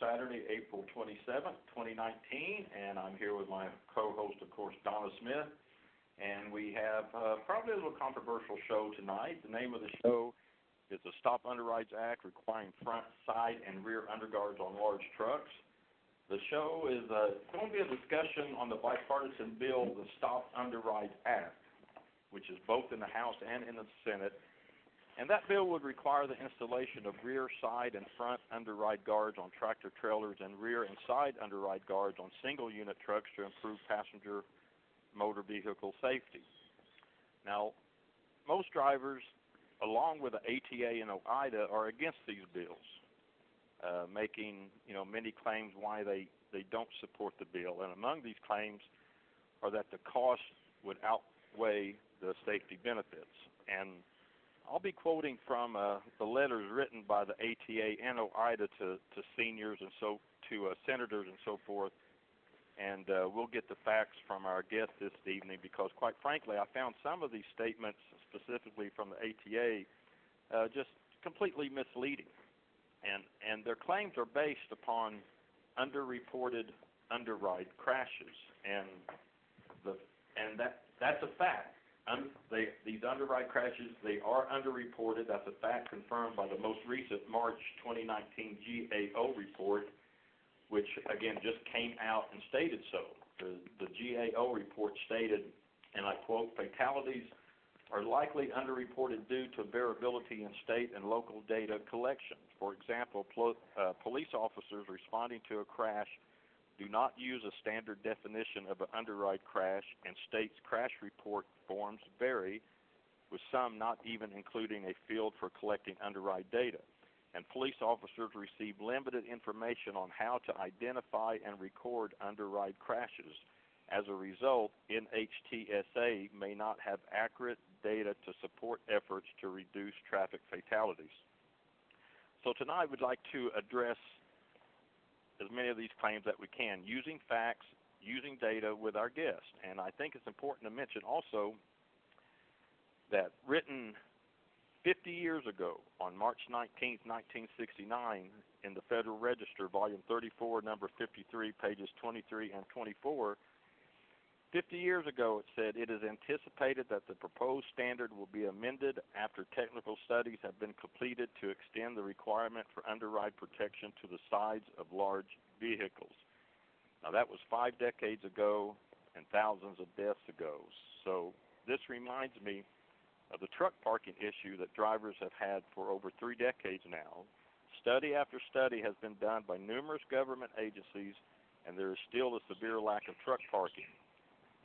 Saturday, April 27th, 2019, and I'm here with my co-host, of course, Donna Smith. And we have uh, probably a little controversial show tonight. The name of the show is the Stop Underrides Act requiring front, side, and rear underguards on large trucks. The show is uh, going to be a discussion on the bipartisan bill, the Stop Underrides Act, which is both in the House and in the Senate. And that bill would require the installation of rear, side, and front underride guards on tractor trailers and rear and side underride guards on single unit trucks to improve passenger motor vehicle safety. Now, most drivers, along with the ATA and OIDA, are against these bills uh, making you know many claims why they they don't support the bill, and among these claims are that the cost would outweigh the safety benefits. And I'll be quoting from uh, the letters written by the ATA and OIDA to, to seniors and so to uh, senators and so forth. And uh, we'll get the facts from our guest this evening because, quite frankly, I found some of these statements, specifically from the ATA, uh, just completely misleading and and their claims are based upon underreported underride crashes, and the and that that's a fact. Un, they, these underride crashes they are underreported. That's a fact confirmed by the most recent March 2019 GAO report, which again just came out and stated so. The, the GAO report stated, and I quote, fatalities are likely underreported due to variability in state and local data collection. For example, pl- uh, police officers responding to a crash do not use a standard definition of an underride crash, and states' crash report forms vary, with some not even including a field for collecting underride data. And police officers receive limited information on how to identify and record underride crashes. As a result, NHTSA may not have accurate data to support efforts to reduce traffic fatalities. So tonight we'd like to address as many of these claims that we can using facts, using data with our guests. And I think it's important to mention also that written 50 years ago on March 19, 1969, in the Federal Register, volume 34, number 53, pages 23 and 24, 50 years ago, it said it is anticipated that the proposed standard will be amended after technical studies have been completed to extend the requirement for underride protection to the sides of large vehicles. Now, that was five decades ago and thousands of deaths ago. So, this reminds me of the truck parking issue that drivers have had for over three decades now. Study after study has been done by numerous government agencies, and there is still a severe lack of truck parking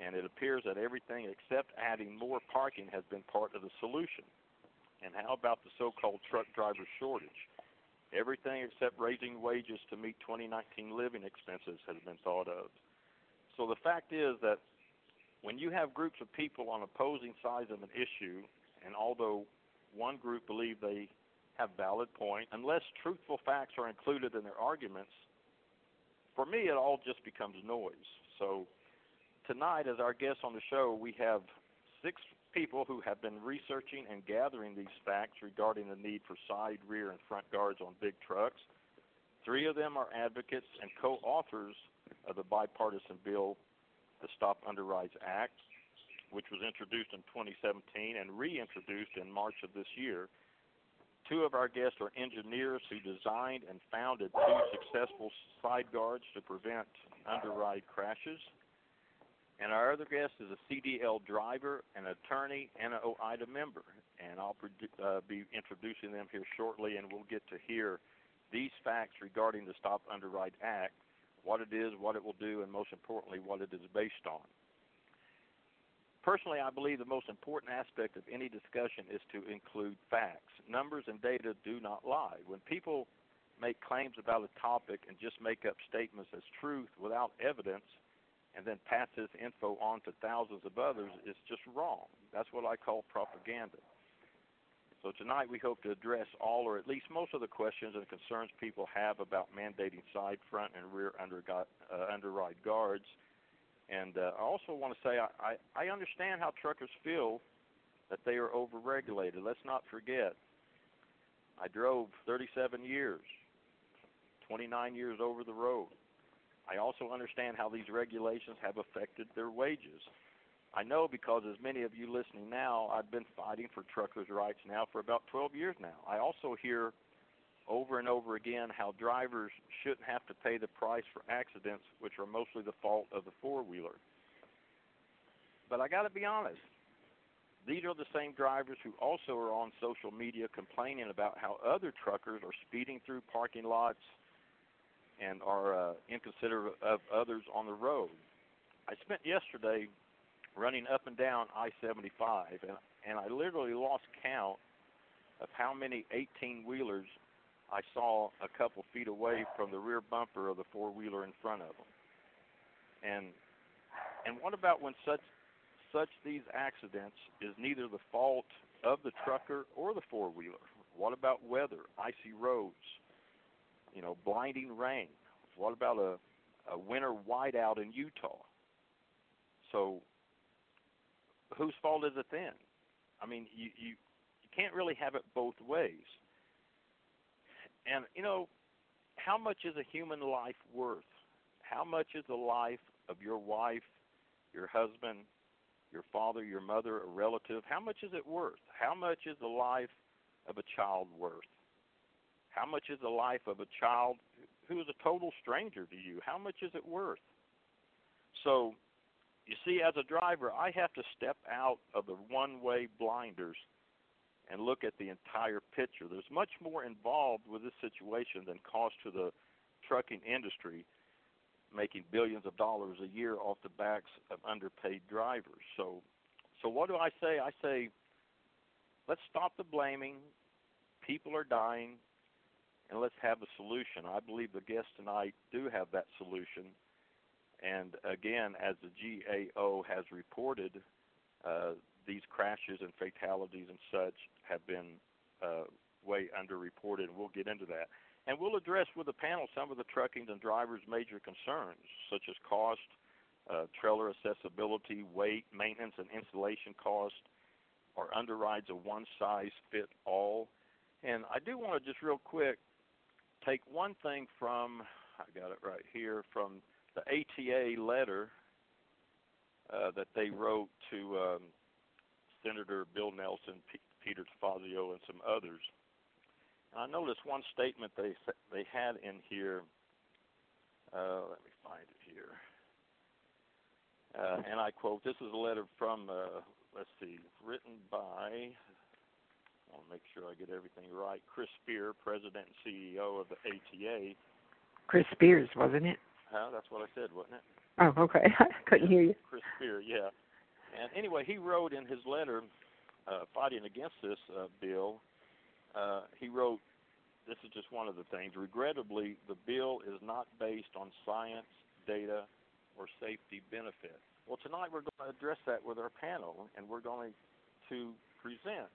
and it appears that everything except adding more parking has been part of the solution. And how about the so called truck driver shortage? Everything except raising wages to meet 2019 living expenses has been thought of. So the fact is that when you have groups of people on opposing sides of an issue and although one group believe they have valid point, unless truthful facts are included in their arguments, for me it all just becomes noise. So tonight, as our guests on the show, we have six people who have been researching and gathering these facts regarding the need for side, rear, and front guards on big trucks. Three of them are advocates and co-authors of the bipartisan bill, the Stop Underrides Act, which was introduced in 2017 and reintroduced in March of this year. Two of our guests are engineers who designed and founded two successful side guards to prevent underride crashes. And our other guest is a CDL driver, an attorney, and an OIDA member. And I'll uh, be introducing them here shortly, and we'll get to hear these facts regarding the Stop Underride Act, what it is, what it will do, and most importantly, what it is based on. Personally, I believe the most important aspect of any discussion is to include facts. Numbers and data do not lie. When people make claims about a topic and just make up statements as truth without evidence and then pass this info on to thousands of others, is just wrong. That's what I call propaganda. So tonight we hope to address all or at least most of the questions and concerns people have about mandating side, front, and rear under, uh, underride guards and uh, I also want to say I, I, I understand how truckers feel that they are overregulated. Let's not forget, I drove 37 years, 29 years over the road. I also understand how these regulations have affected their wages. I know because, as many of you listening now, I've been fighting for truckers' rights now for about 12 years now. I also hear over and over again how drivers shouldn't have to pay the price for accidents, which are mostly the fault of the four wheeler. But I got to be honest, these are the same drivers who also are on social media complaining about how other truckers are speeding through parking lots and are uh, inconsiderate of others on the road. I spent yesterday running up and down I-75, and, and I literally lost count of how many 18 wheelers I saw a couple feet away from the rear bumper of the four wheeler in front of them. And and what about when such such these accidents is neither the fault of the trucker or the four wheeler? What about weather, icy roads, you know, blinding rain? What about a, a winter whiteout in Utah? So whose fault is it then? I mean, you, you you can't really have it both ways. And you know, how much is a human life worth? How much is the life of your wife, your husband, your father, your mother, a relative? How much is it worth? How much is the life of a child worth? How much is the life of a child who is a total stranger to you? How much is it worth? So, you see, as a driver, I have to step out of the one way blinders and look at the entire picture. There's much more involved with this situation than cost to the trucking industry making billions of dollars a year off the backs of underpaid drivers. So so what do I say? I say let's stop the blaming. People are dying and let's have a solution. I believe the guests tonight do have that solution. And again, as the GAO has reported, uh, these crashes and fatalities and such have been uh, way underreported, and we'll get into that. And we'll address with the panel some of the trucking and drivers' major concerns, such as cost, uh, trailer accessibility, weight, maintenance, and installation cost. Are underrides a one size fit all? And I do want to just real quick take one thing from, I got it right here, from the ATA letter uh, that they wrote to um, Senator Bill Nelson, P- Peter Fazio, and some others. And I noticed one statement they they had in here. Uh, let me find it here. Uh, and I quote: "This is a letter from, uh, let's see, written by. I want to make sure I get everything right. Chris Spear, President and CEO of the ATA. Chris Spears, wasn't it? Uh, that's what I said, wasn't it? Oh, okay. I couldn't hear you. Chris Spear, yeah. And anyway, he wrote in his letter uh, fighting against this uh, bill, uh, he wrote, this is just one of the things. Regrettably, the bill is not based on science, data, or safety benefit. Well, tonight we're going to address that with our panel, and we're going to present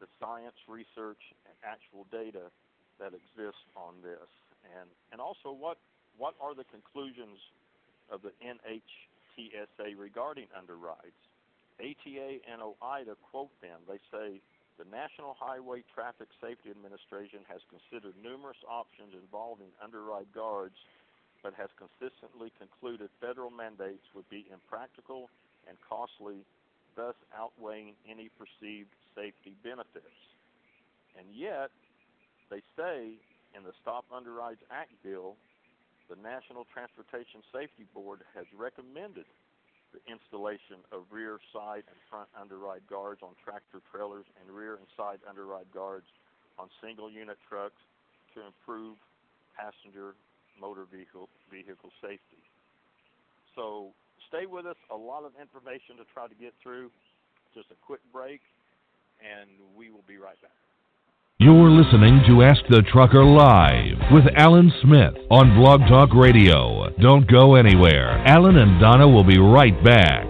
the science, research, and actual data that exists on this, and and also what what are the conclusions of the NHTSA regarding underrides? ATA and OIDA quote them. They say the National Highway Traffic Safety Administration has considered numerous options involving underride guards, but has consistently concluded federal mandates would be impractical and costly, thus outweighing any perceived safety benefits. And yet, they say in the Stop Underrides Act bill, the National Transportation Safety Board has recommended the installation of rear, side, and front underride guards on tractor trailers and rear and side underride guards on single unit trucks to improve passenger motor vehicle vehicle safety. So stay with us. A lot of information to try to get through. Just a quick break, and we will be right back. You're listening to Ask the Trucker Live with Alan Smith on Blog Talk Radio. Don't go anywhere. Alan and Donna will be right back.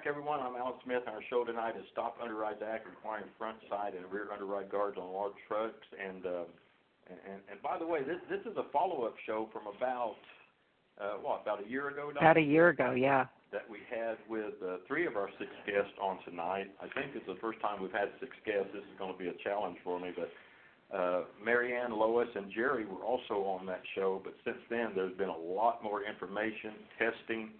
Back, everyone. I'm Alan Smith, and our show tonight is Stop Underrides Act requiring front, side, and rear underride guards on large trucks. And uh, and and by the way, this this is a follow-up show from about uh, what about a year ago? Don? About a year ago, yeah. that we had with uh, three of our six guests on tonight. I think it's the first time we've had six guests. This is going to be a challenge for me, but uh, Marianne, Lois, and Jerry were also on that show. But since then, there's been a lot more information, testing,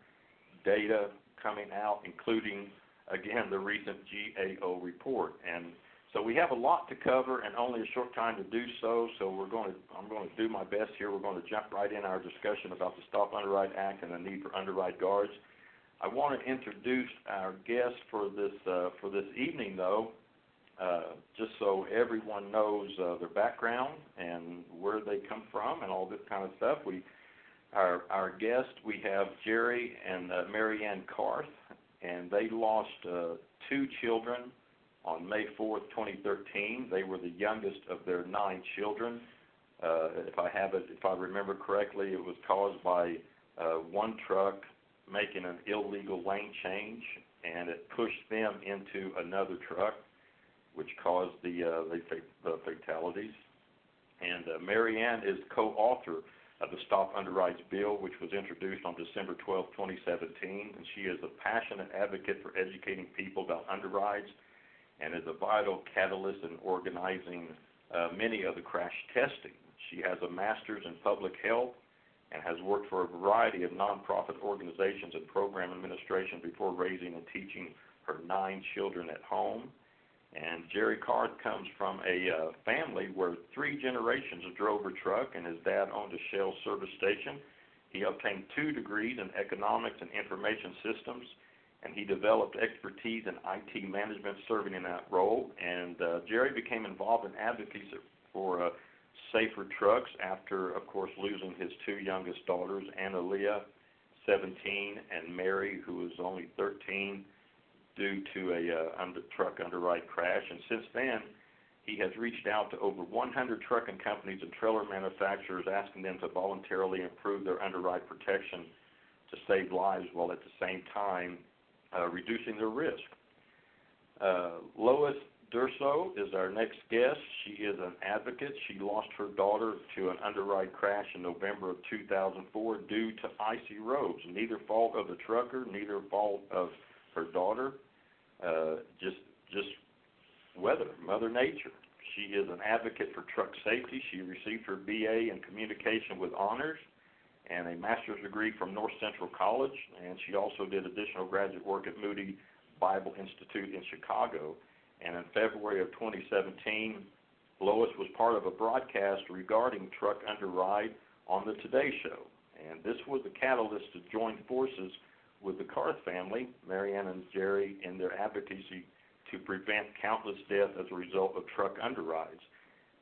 data coming out, including again the recent GAO report. And so we have a lot to cover and only a short time to do so. So we're going to I'm going to do my best here. We're going to jump right in our discussion about the Stop Underride Act and the need for underride guards. I want to introduce our guest for this uh, for this evening, though, uh, just so everyone knows uh, their background and where they come from and all this kind of stuff. We our our guest we have Jerry and uh, Marianne Karth, and they lost uh, two children on May 4th, 2013. They were the youngest of their nine children. Uh, if I have it, if I remember correctly, it was caused by uh, one truck making an illegal lane change, and it pushed them into another truck, which caused the uh, the, the fatalities. And uh, Marianne is co-author of the Stop Underrides bill, which was introduced on December 12, 2017. And she is a passionate advocate for educating people about underrides and is a vital catalyst in organizing uh, many of the crash testing. She has a master's in public health and has worked for a variety of nonprofit organizations and program administration before raising and teaching her nine children at home. And Jerry Karth comes from a uh, family where three generations drove her truck, and his dad owned a Shell service station. He obtained two degrees in economics and information systems, and he developed expertise in IT management serving in that role. And uh, Jerry became involved in advocacy for uh, safer trucks after, of course, losing his two youngest daughters, Anna Leah, 17, and Mary, who was only 13, due to a uh, under, truck underride crash. And since then, he has reached out to over 100 trucking companies and trailer manufacturers, asking them to voluntarily improve their underride protection to save lives while at the same time uh, reducing their risk. Uh, Lois Durso is our next guest. She is an advocate. She lost her daughter to an underride crash in November of 2004 due to icy roads. Neither fault of the trucker, neither fault of her daughter. Uh, just just weather, Mother Nature. She is an advocate for truck safety. She received her BA in communication with honors and a master's degree from North Central College, and she also did additional graduate work at Moody Bible Institute in Chicago. And in February of 2017, Lois was part of a broadcast regarding truck underride on the Today Show. And this was the catalyst to join forces with the Karth family, Marianne and Jerry, in their advocacy to prevent countless deaths as a result of truck underrides.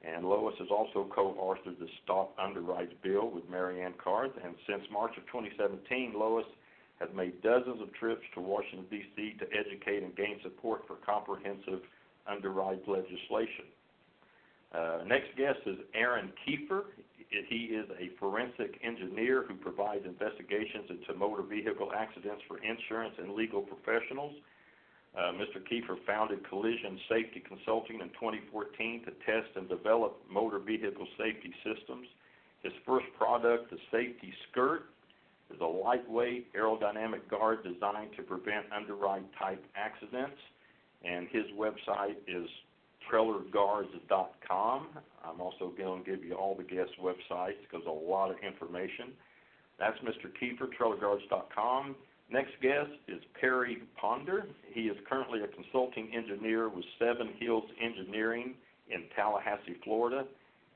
And Lois has also co-authored the Stop Underrides bill with Marianne Karth. And since March of 2017, Lois has made dozens of trips to Washington, D.C. to educate and gain support for comprehensive underride legislation. Uh, next guest is Aaron Kiefer. He is a forensic engineer who provides investigations into motor vehicle accidents for insurance and legal professionals. Uh, Mr. Kiefer founded Collision Safety Consulting in 2014 to test and develop motor vehicle safety systems. His first product, the Safety Skirt, is a lightweight aerodynamic guard designed to prevent underride type accidents. And his website is trailerguards.com. I'm also going to give you all the guest websites because a lot of information. That's Mr. Kiefer, trailerguards.com. Next guest is Perry Ponder. He is currently a consulting engineer with Seven Hills Engineering in Tallahassee, Florida,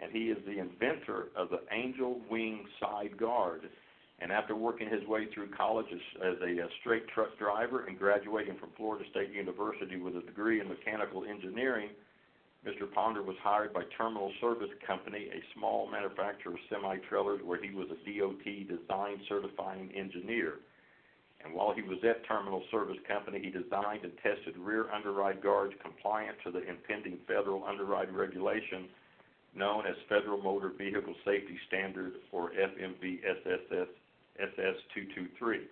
and he is the inventor of the Angel Wing Side Guard. And after working his way through college as, a straight truck driver and graduating from Florida State University with a degree in mechanical engineering, Mr. Ponder was hired by Terminal Service Company, a small manufacturer of semi trailers, where he was a DOT design certifying engineer. And while he was at Terminal Service Company, he designed and tested rear underride guards compliant to the impending federal underride regulation known as Federal Motor Vehicle Safety Standard, or FMV SSS SS223.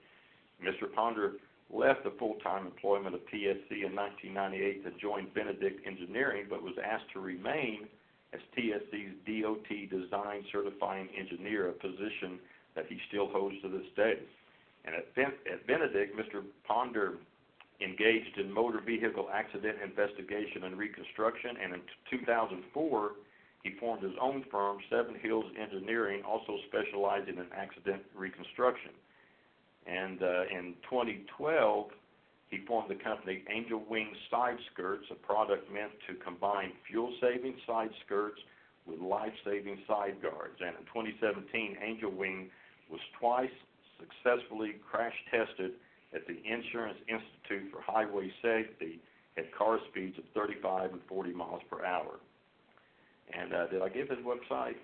Mr. Ponder left the full-time employment of TSC in 1998 to join Benedict Engineering, but was asked to remain as TSC's DOT Design Certifying Engineer, a position that he still holds to this day. And at, ben- at Benedict, Mr. Ponder engaged in motor vehicle accident investigation and reconstruction, and in 2004, he formed his own firm, Seven Hills Engineering, also specializing in accident reconstruction. And uh, in 2012, he formed the company Angel Wing Side Skirts, a product meant to combine fuel-saving side skirts with life-saving side guards. And in 2017, Angel Wing was twice successfully crash tested at the Insurance Institute for Highway Safety at car speeds of 35 and 40 miles per hour. And uh, did I give his website?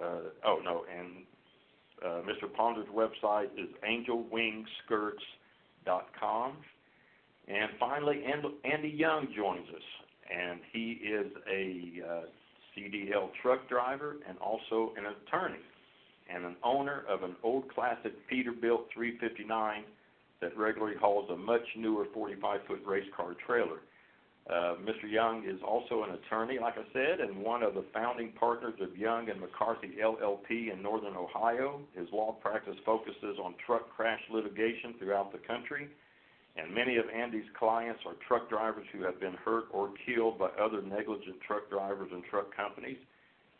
Uh, oh no, and uh, Mr. Ponder's website is angelwingskirts.com. And finally, Andy Young joins us, and he is a uh, CDL truck driver and also an attorney and an owner of an old classic Peterbilt 359 that regularly hauls a much newer 45 foot race car trailer. Uh, Mr. Young is also an attorney, like I said, and one of the founding partners of Young and McCarthy LLP in Northern Ohio. His law practice focuses on truck crash litigation throughout the country, and many of Andy's clients are truck drivers who have been hurt or killed by other negligent truck drivers and truck companies.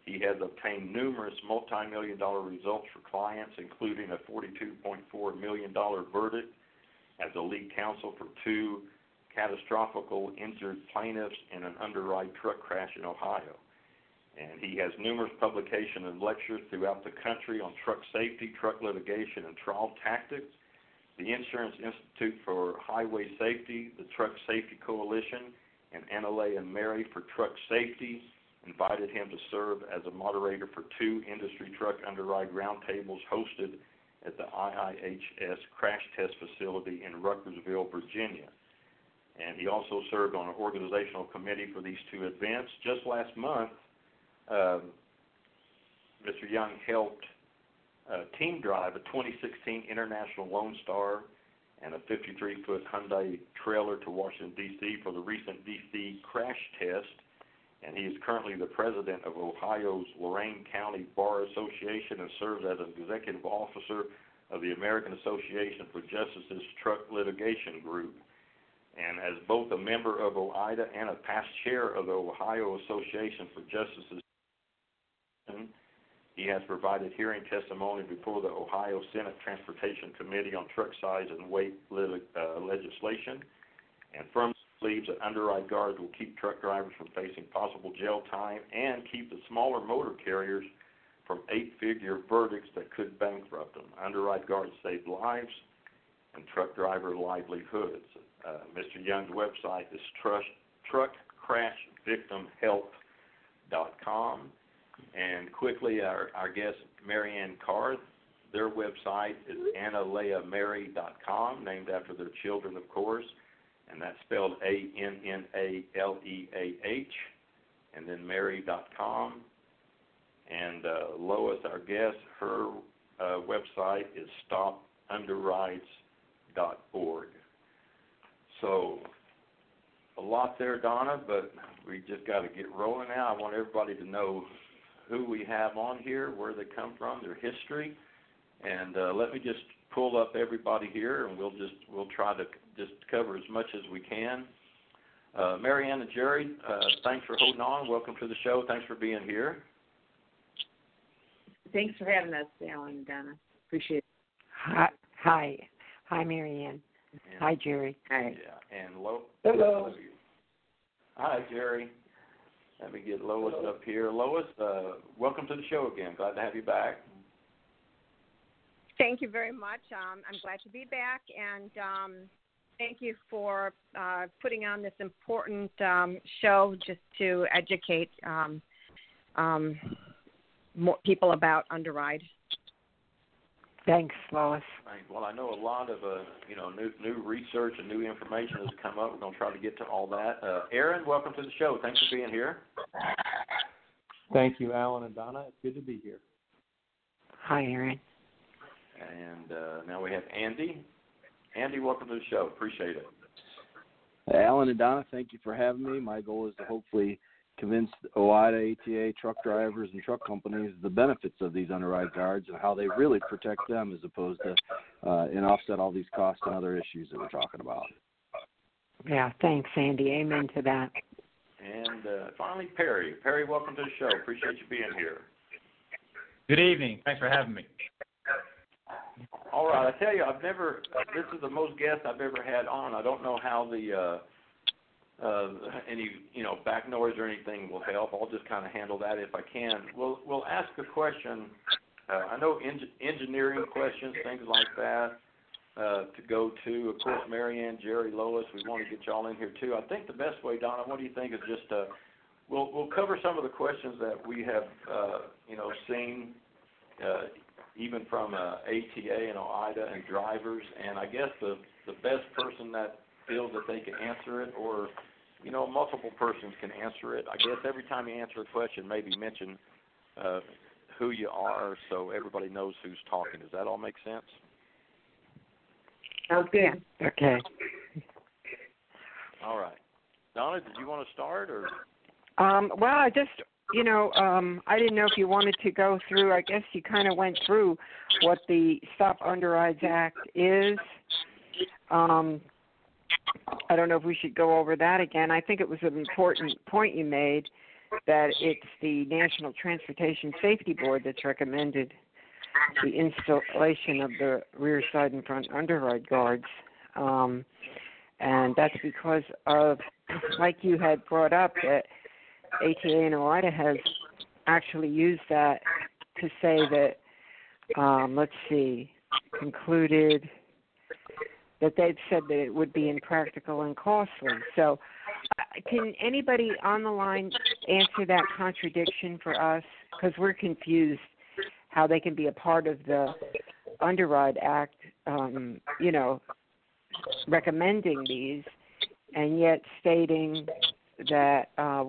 He has obtained numerous multi-million dollar results for clients, including a $42.4 million verdict as a lead counsel for two catastrophical injured plaintiffs in an underride truck crash in Ohio. And he has numerous publications and lectures throughout the country on truck safety, truck litigation, and trial tactics. The Insurance Institute for Highway Safety, the Truck Safety Coalition, and AnnaLeah and Mary for Truck Safety, invited him to serve as a moderator for two industry truck underride roundtables hosted at the IIHS crash test facility in Ruckersville, Virginia. And he also served on an organizational committee for these two events. Just last month, um, Mr. Young helped uh, team drive a 2016 International Lone Star and a 53-foot Hyundai trailer to Washington, D.C. for the recent D.C. crash test. And he is currently the president of Ohio's Lorain County Bar Association and serves as an executive officer of the American Association for Justice's Truck Litigation Group. And as both a member of OIDA and a past chair of the Ohio Association for Justice's he has provided hearing testimony before the Ohio Senate Transportation Committee on truck size and weight uh, legislation, and firmly believes that underride guards will keep truck drivers from facing possible jail time and keep the smaller motor carriers from eight-figure verdicts that could bankrupt them. Underride guards save lives and truck driver livelihoods. Uh, Mr. Young's website is truckcrashvictimhelp.com. And quickly, our, our guest, Marianne Karth, their website is annaleahmary.com, named after their children, of course, and that's spelled A N N A L E A H, and then Mary.com. And uh, Lois, our guest, her uh, website is stopunderrides.org. So, a lot there, Donna, but we just got to get rolling now. I want everybody to know who we have on here, where they come from, their history, and uh, let me just pull up everybody here, and we'll just we'll try to just cover as much as we can. Uh, Marianne and Jerry, uh, thanks for holding on. Welcome to the show. Thanks for being here. Thanks for having us, Alan and Donna. Appreciate it. Hi, hi, hi, Marianne. And, hi, Jerry. Hi. Yeah, and Lo- Hello. Hi, Jerry. Let me get Lois up here. Lois, uh, welcome to the show again. Glad to have you back. Thank you very much. Um, I'm glad to be back, and um, thank you for uh, putting on this important um, show just to educate um, um, more people about underride. Thanks, Lois. Well, I know a lot of uh, you know new new research and new information has come up. We're going to try to get to all that. Uh, Aaron, welcome to the show. Thanks for being here. Thank you, Alan and Donna. It's good to be here. Hi, Aaron. And uh, now we have Andy. Andy, welcome to the show. Appreciate it. Alan and Donna, thank you for having me. My goal is to hopefully convince OOIDA, ATA, truck drivers, and truck companies the benefits of these underride guards and how they really protect them as opposed to uh, and offset all these costs and other issues that we're talking about. Yeah, thanks, Andy. Amen to that. And uh, finally, Perry. Perry, welcome to the show. Appreciate you being here. Good evening. Thanks for having me. All right, I tell you, I've never. This is the most guests I've ever had on. I don't know how the uh, uh, any you know back noise or anything will help. I'll just kind of handle that if I can. We'll we'll ask a question. Uh, I know en- engineering questions, things like that, uh, to go to. Of course, Marianne, Jerry, Lois, we want to get y'all in here too. I think the best way, Donna, what do you think, is just uh, we'll we'll cover some of the questions that we have uh, you know seen. Uh, even from uh, ATA and OIDA and drivers, and I guess the the best person that feels that they can answer it, or you know, multiple persons can answer it. I guess every time you answer a question, maybe mention uh, who you are, so everybody knows who's talking. Does that all make sense? Sounds good. Okay. All right, Donna, did you want to start or? Um, well, I just, you know, um, I didn't know if you wanted to go through. I guess you kind of went through what the Stop Underrides Act is. Um, I don't know if we should go over that again. I think it was an important point you made that it's the National Transportation Safety Board that's recommended the installation of the rear side and front underride guards. Um, and that's because of, like you had brought up, that ATA and OOIDA has actually used that to say that, um, let's see, concluded – that they've said that it would be impractical and costly. So can anybody on the line answer that contradiction for us? Because we're confused how they can be a part of the Underride Act, um, you know, recommending these, and yet stating that uh,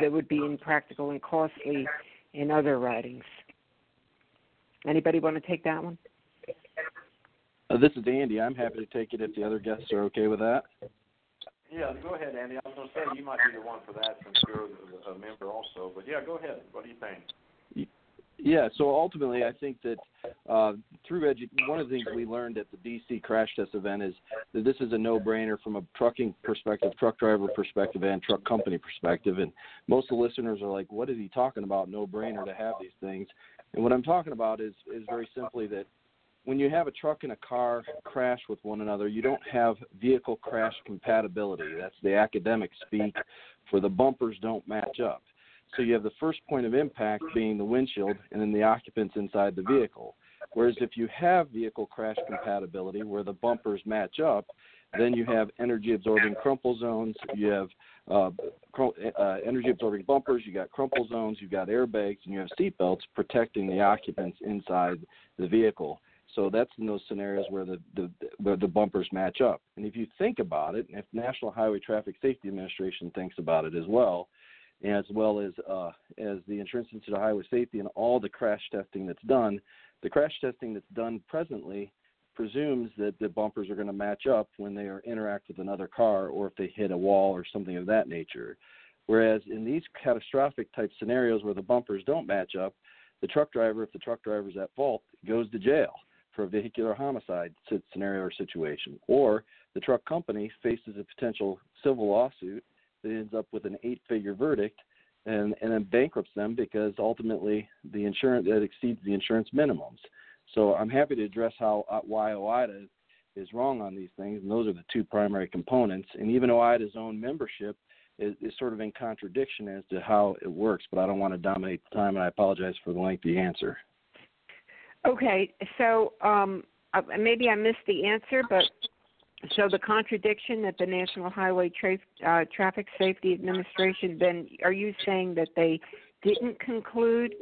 they would be impractical and costly in other writings. Anybody want to take that one? Uh, this is Andy. I'm happy to take it if the other guests are okay with that. Yeah, go ahead, Andy. I was going to say you might be the one for that since you're a member also. But yeah, go ahead. What do you think? Yeah, so ultimately, I think that uh, through edu- one of the things we learned at the DC crash test event is that this is a no-brainer from a trucking perspective, truck driver perspective, and truck company perspective. And most of the listeners are like, "What is he talking about? No-brainer to have these things." And what I'm talking about is is very simply that when you have a truck and a car crash with one another, you don't have vehicle crash compatibility. That's the academic speak for the bumpers don't match up. So you have the first point of impact being the windshield and then the occupants inside the vehicle. Whereas if you have vehicle crash compatibility where the bumpers match up, then you have energy absorbing crumple zones, you have uh, uh, energy absorbing bumpers, you got crumple zones, you've got airbags, and you have seatbelts protecting the occupants inside the vehicle. So that's in those scenarios where the, the where the bumpers match up. And if you think about it, if National Highway Traffic Safety Administration thinks about it as well, as well as uh, as the Insurance Institute of Highway Safety and all the crash testing that's done, the crash testing that's done presently presumes that the bumpers are going to match up when they are interact with another car or if they hit a wall or something of that nature. Whereas in these catastrophic type scenarios where the bumpers don't match up, the truck driver, if the truck driver is at fault, goes to jail for a vehicular homicide scenario or situation. Or the truck company faces a potential civil lawsuit that ends up with an eight figure verdict and, and then bankrupts them because ultimately the insurance that exceeds the insurance minimums. So I'm happy to address how uh, why OIDA is wrong on these things, and those are the two primary components. And even OIDA's own membership is, is sort of in contradiction as to how it works. But I don't want to dominate the time, and I apologize for the lengthy answer. Okay, so um, uh, maybe I missed the answer, but so the contradiction that the National Highway Tra- uh, Traffic Safety Administration, then are you saying that they didn't conclude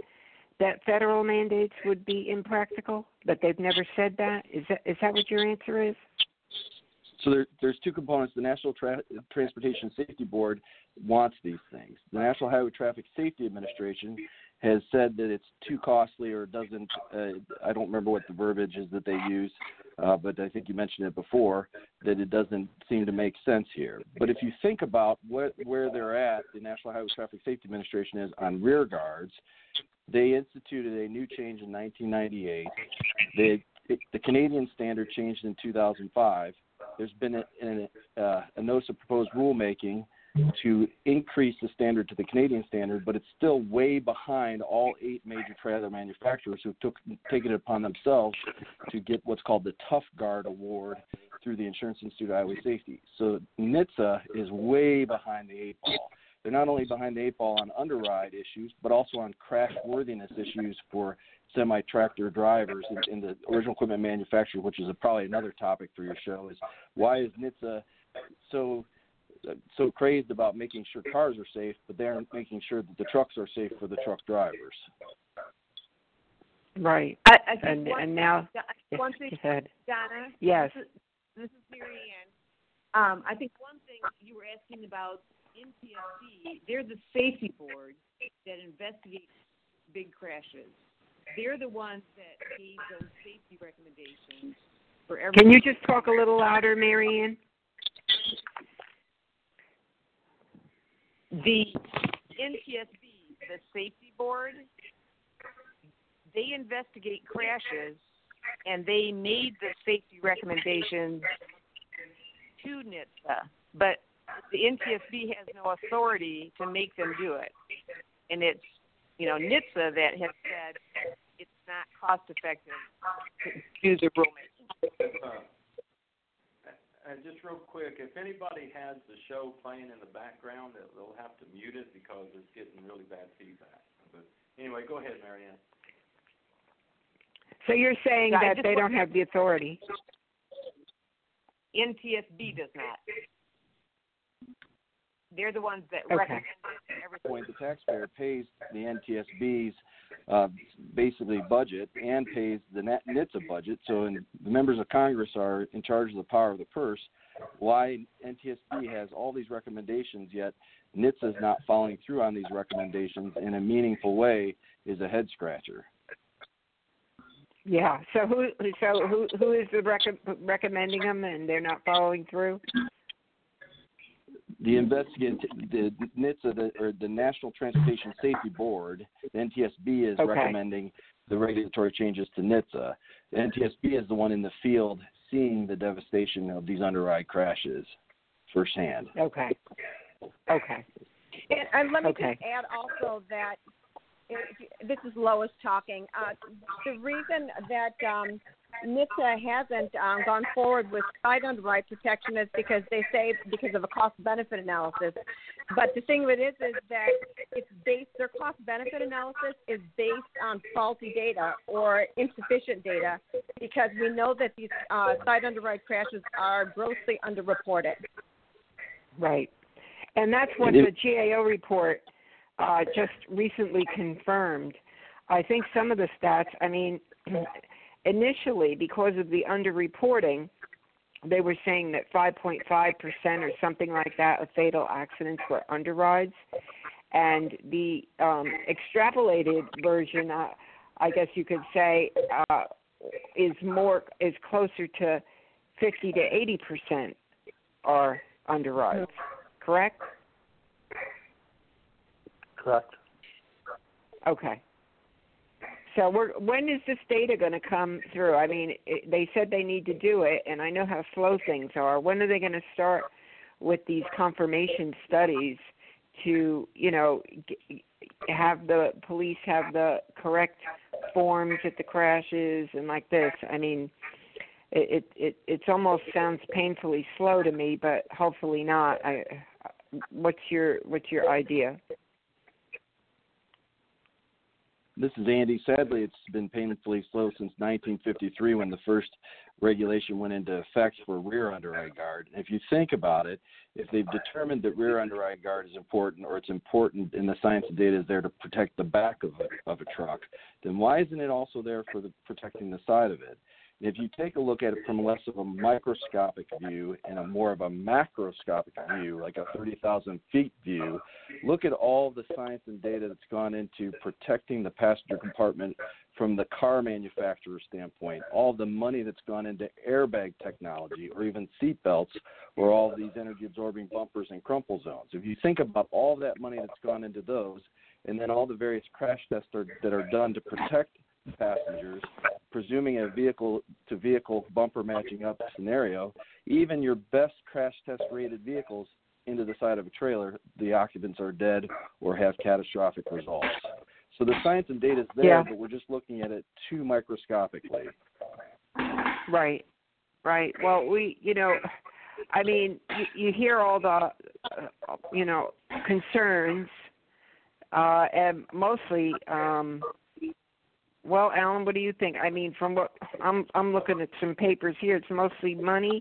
that federal mandates would be impractical, but they've never said that? Is that is that what your answer is? So there, there's two components. The National Tra- Transportation Safety Board wants these things. The National Highway Traffic Safety Administration has said that it's too costly or doesn't. Uh, I don't remember what the verbiage is that they use, uh, but I think you mentioned it before that it doesn't seem to make sense here. But if you think about what, where they're at, the National Highway Traffic Safety Administration is on rear guards. They instituted a new change in 1998. They, the Canadian standard changed in 2005. There's been a, a, uh, a notice of proposed rulemaking to increase the standard to the Canadian standard, but it's still way behind all eight major trailer manufacturers who took taken it upon themselves to get what's called the Tough Guard Award through the Insurance Institute of Highway Safety. So NHTSA is way behind the eight ball. They're not only behind the eight ball on underride issues, but also on crash worthiness issues for semi tractor drivers in, in the original equipment manufacturer, which is a, probably another topic for your show. Is why is NHTSA so so crazed about making sure cars are safe, but they aren't making sure that the trucks are safe for the truck drivers. Right. I, I think and one, and now one thing, ahead. Donna. Yes. This is, this is Marianne. Um, I think one thing you were asking about NTSB, they're the safety board that investigates big crashes. They're the ones that gave those safety recommendations for every. Can you just talk a little louder, Marianne? The NTSB, the safety board, they investigate crashes and they made the safety recommendations to NHTSA, but the NTSB has no authority to make them do it. And it's, you know, NHTSA that has said it's not cost effective to do the rulemaking. And just real quick, if anybody has the show playing in the background, they'll, they'll have to mute it because it's getting really bad feedback. But anyway, go ahead, Marianne. So you're saying Yeah, that they don't have the authority? NTSB does not. They're the ones that Okay. recommend everything. point, the taxpayer pays the NTSB's uh, basically budget and pays the Nat- NHTSA budget. So, in, the members of Congress are in charge of the power of the purse. Why NTSB has all these recommendations, yet NHTSA is not following through on these recommendations in a meaningful way, is a head scratcher. Yeah. So who so who who is the rec- recommending them and they're not following through? The investigate the NHTSA the, or the National Transportation Safety Board, the NTSB is Okay. recommending the regulatory changes to NHTSA. The NTSB is the one in the field seeing the devastation of these underride crashes firsthand. Okay. Okay. And, and let me Okay. just add also that if this is Lois talking. Uh, the reason that um, NHTSA hasn't um, gone forward with side underride protection is because they say because of a cost benefit analysis. But the thing with it is, is that it's based their cost benefit analysis is based on faulty data or insufficient data because we know that these uh, side underride crashes are grossly underreported. Right. And that's what the GAO report uh, just recently confirmed. I think some of the stats, I mean, initially, because of the underreporting, they were saying that 5.5% or something like that of fatal accidents were underrides. And the um, extrapolated version, uh, I guess you could say, uh, is more is closer to 50 to 80 percent are underrides. Correct? Correct. Okay. So we're, when is this data going to come through? I mean, it, they said they need to do it, and I know how slow things are. When are they going to start with these confirmation studies to, you know, g- have the police have the correct forms at the crashes and like this? I mean, it it it almost sounds painfully slow to me, but hopefully not. I, what's your what's your idea? This is Andy. Sadly, it's been painfully slow since 1953 when the first regulation went into effect for rear underride guard. If you think about it, if they've determined that rear underride guard is important or it's important and the science and data is there to protect the back of a, of a truck, then why isn't it also there for the, protecting the side of it? If you take a look at it from less of a microscopic view and a more of a macroscopic view, like a 30,000 feet view, look at all the science and data that's gone into protecting the passenger compartment from the car manufacturer standpoint, all the money that's gone into airbag technology or even seat belts or all these energy absorbing bumpers and crumple zones. If you think about all that money that's gone into those and then all the various crash tests are, that are done to protect passengers, presuming a vehicle to vehicle bumper matching up scenario, even your best crash test rated vehicles into the side of a trailer, the occupants are dead or have catastrophic results. So the science and data is there, Yeah. but we're just looking at it too microscopically. Right, right. Well, we, you know, I mean, you, you hear all the, uh, you know, concerns, uh, and mostly, um, well, Alan, what do you think? I mean, from what I'm, I'm looking at some papers here. It's mostly money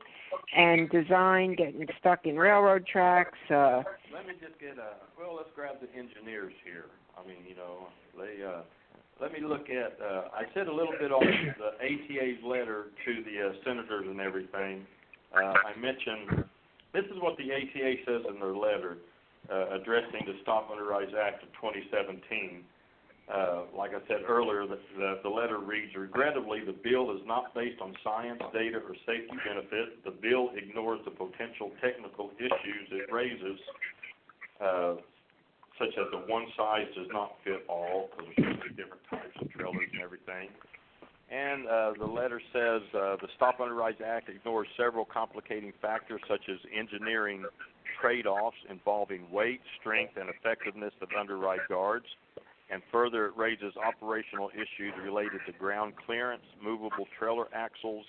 and design, getting stuck in railroad tracks. Uh, Let me just get a, well, let's grab the engineers here. I mean, you know, they, uh, let me look at, uh, I said a little bit on the ATA's letter to the uh, senators and everything. Uh, I mentioned, this is what the ATA says in their letter, uh, addressing the Stop Underrides Act of 2017. Uh, like I said earlier, the, the, the letter reads, regrettably, the bill is not based on science, data, or safety benefit. The bill ignores the potential technical issues it raises, uh, such as the one size does not fit all, because there's so many different types of trailers and everything. And uh, the letter says uh, the Stop Underrides Act ignores several complicating factors such as engineering trade-offs involving weight, strength, and effectiveness of underride guards. And further, it raises operational issues related to ground clearance, movable trailer axles,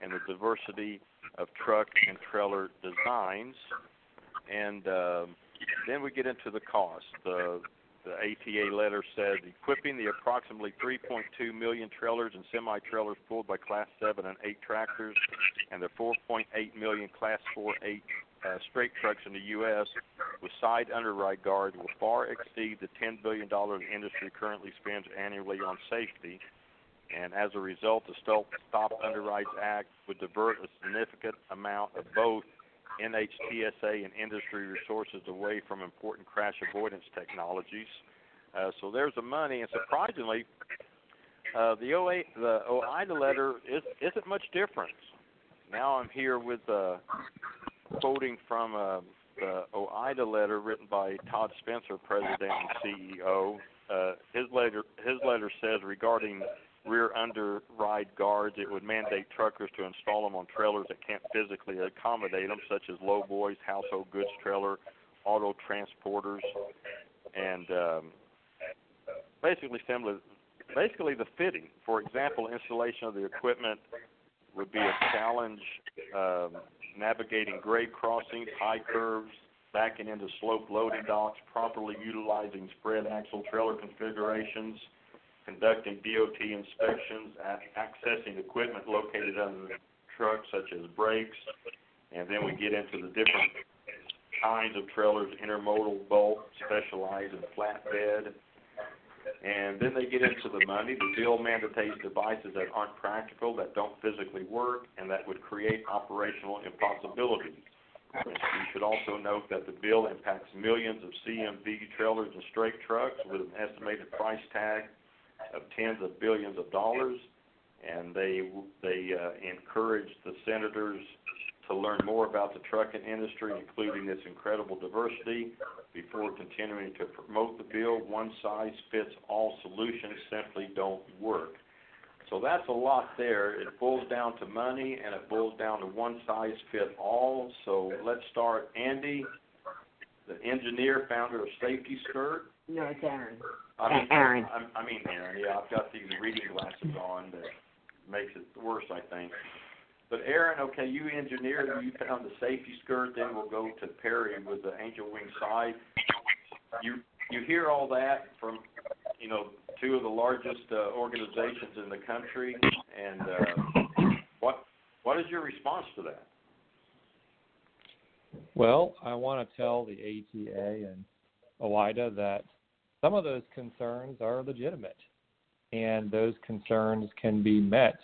and the diversity of truck and trailer designs. And um then we get into the cost. The the ATA letter says equipping the approximately 3.2 million trailers and semi-trailers pulled by Class 7 and 8 tractors and the 4.8 million Class 4 8 uh, straight trucks in the U.S. with side underride guards will far exceed the $10 billion the industry currently spends annually on safety. And as a result, the Stop, Underrides Act would divert a significant amount of both NHTSA and industry resources away from important crash avoidance technologies. Uh, so there's the money, and surprisingly, uh, the OA, the OOIDA letter is, isn't much different. Now I'm here with uh, quoting from uh, the OOIDA letter written by Todd Spencer, President and CEO. Uh, his letter his letter says regarding rear underride guards, it would mandate truckers to install them on trailers that can't physically accommodate them, such as lowboys, household goods trailer, auto transporters, and um, basically similar. Basically, the fitting. For example, installation of the equipment would be a challenge. Um, navigating grade crossings, high curves, backing into sloped loading docks, properly utilizing spread axle trailer configurations, conducting DOT inspections, accessing equipment located under the truck, such as brakes, and then we get into the different kinds of trailers, intermodal, bulk, specialized, and flatbed. And then they get into the money. The bill mandates devices that aren't practical, that don't physically work, and that would create operational impossibilities. You should also note that the bill impacts millions of CMV trailers and straight trucks with an estimated price tag of tens of billions of dollars, and they they uh, encourage the senators to learn more about the trucking industry, including its incredible diversity, before continuing to promote the bill. One size fits all solutions simply don't work. So that's a lot there. It boils down to money and it boils down to one size fit all. So let's start. Andy, the engineer, founder of Safety Skirt. No, it's Aaron. I mean, Aaron. I, I mean Aaron. Yeah, I've got these reading glasses on that makes it worse, I think. But Aaron, okay, you engineered, you found the safety skirt. Then we'll go to Perry with the angel wing side. You you hear all that from you know two of the largest uh, organizations in the country, and uh, what what is your response to that? Well, I want to tell the ATA and OOIDA that some of those concerns are legitimate, and those concerns can be met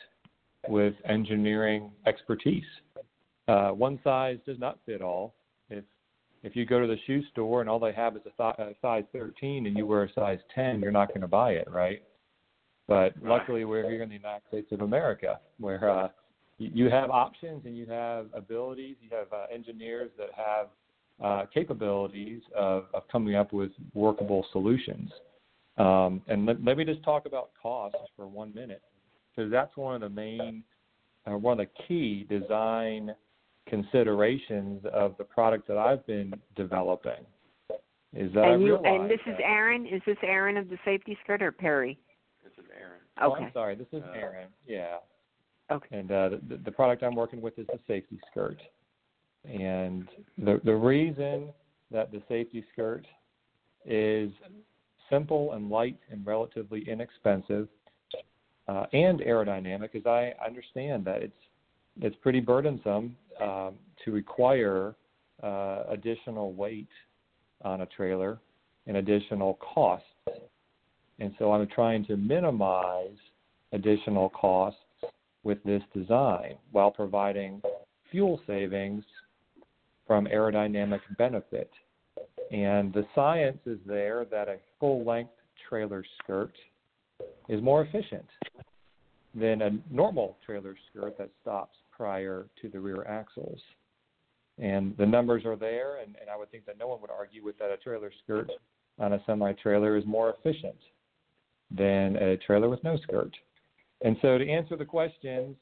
with engineering expertise. Uh, one size does not fit all. If if you go to the shoe store and all they have is a, th- a size 13 and you wear a size 10, you're not going to buy it, right? But luckily, we're here in the United States of America, where uh, you have options and you have abilities. You have uh, engineers that have uh, capabilities of, of coming up with workable solutions. Um, and let, let me just talk about cost for one minute because that's one of the main, uh, one of the key design considerations of the product that I've been developing. Is that and you and this is Aaron. Is this Aaron of the safety skirt or Perry? This is Aaron. Oh, Okay. I'm sorry. This is Aaron. Yeah. Okay. And uh, the, the product I'm working with is the safety skirt. And the the reason that the safety skirt is simple and light and relatively inexpensive uh, and aerodynamic as I understand that it's it's pretty burdensome um, to require uh, additional weight on a trailer and additional costs. And so I'm trying to minimize additional costs with this design while providing fuel savings from aerodynamic benefit. And the science is there that a full length trailer skirt is more efficient than a normal trailer skirt that stops prior to the rear axles. And the numbers are there, and, and I would think that no one would argue with that a trailer skirt on a semi trailer is more efficient than a trailer with no skirt. And so, to answer the questions,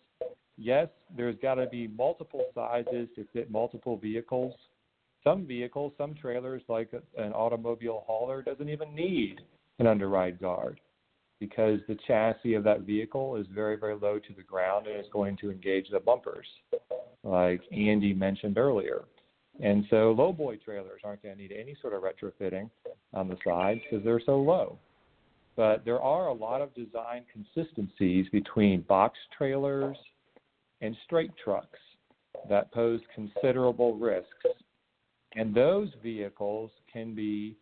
yes, there's got to be multiple sizes to fit multiple vehicles. Some vehicles, some trailers, like an automobile hauler, doesn't even need an underride guard because the chassis of that vehicle is very, very low to the ground and is going to engage the bumpers, like Andy mentioned earlier. And so lowboy trailers aren't going to need any sort of retrofitting on the sides because they're so low. But there are a lot of design consistencies between box trailers and straight trucks that pose considerable risks And those vehicles can be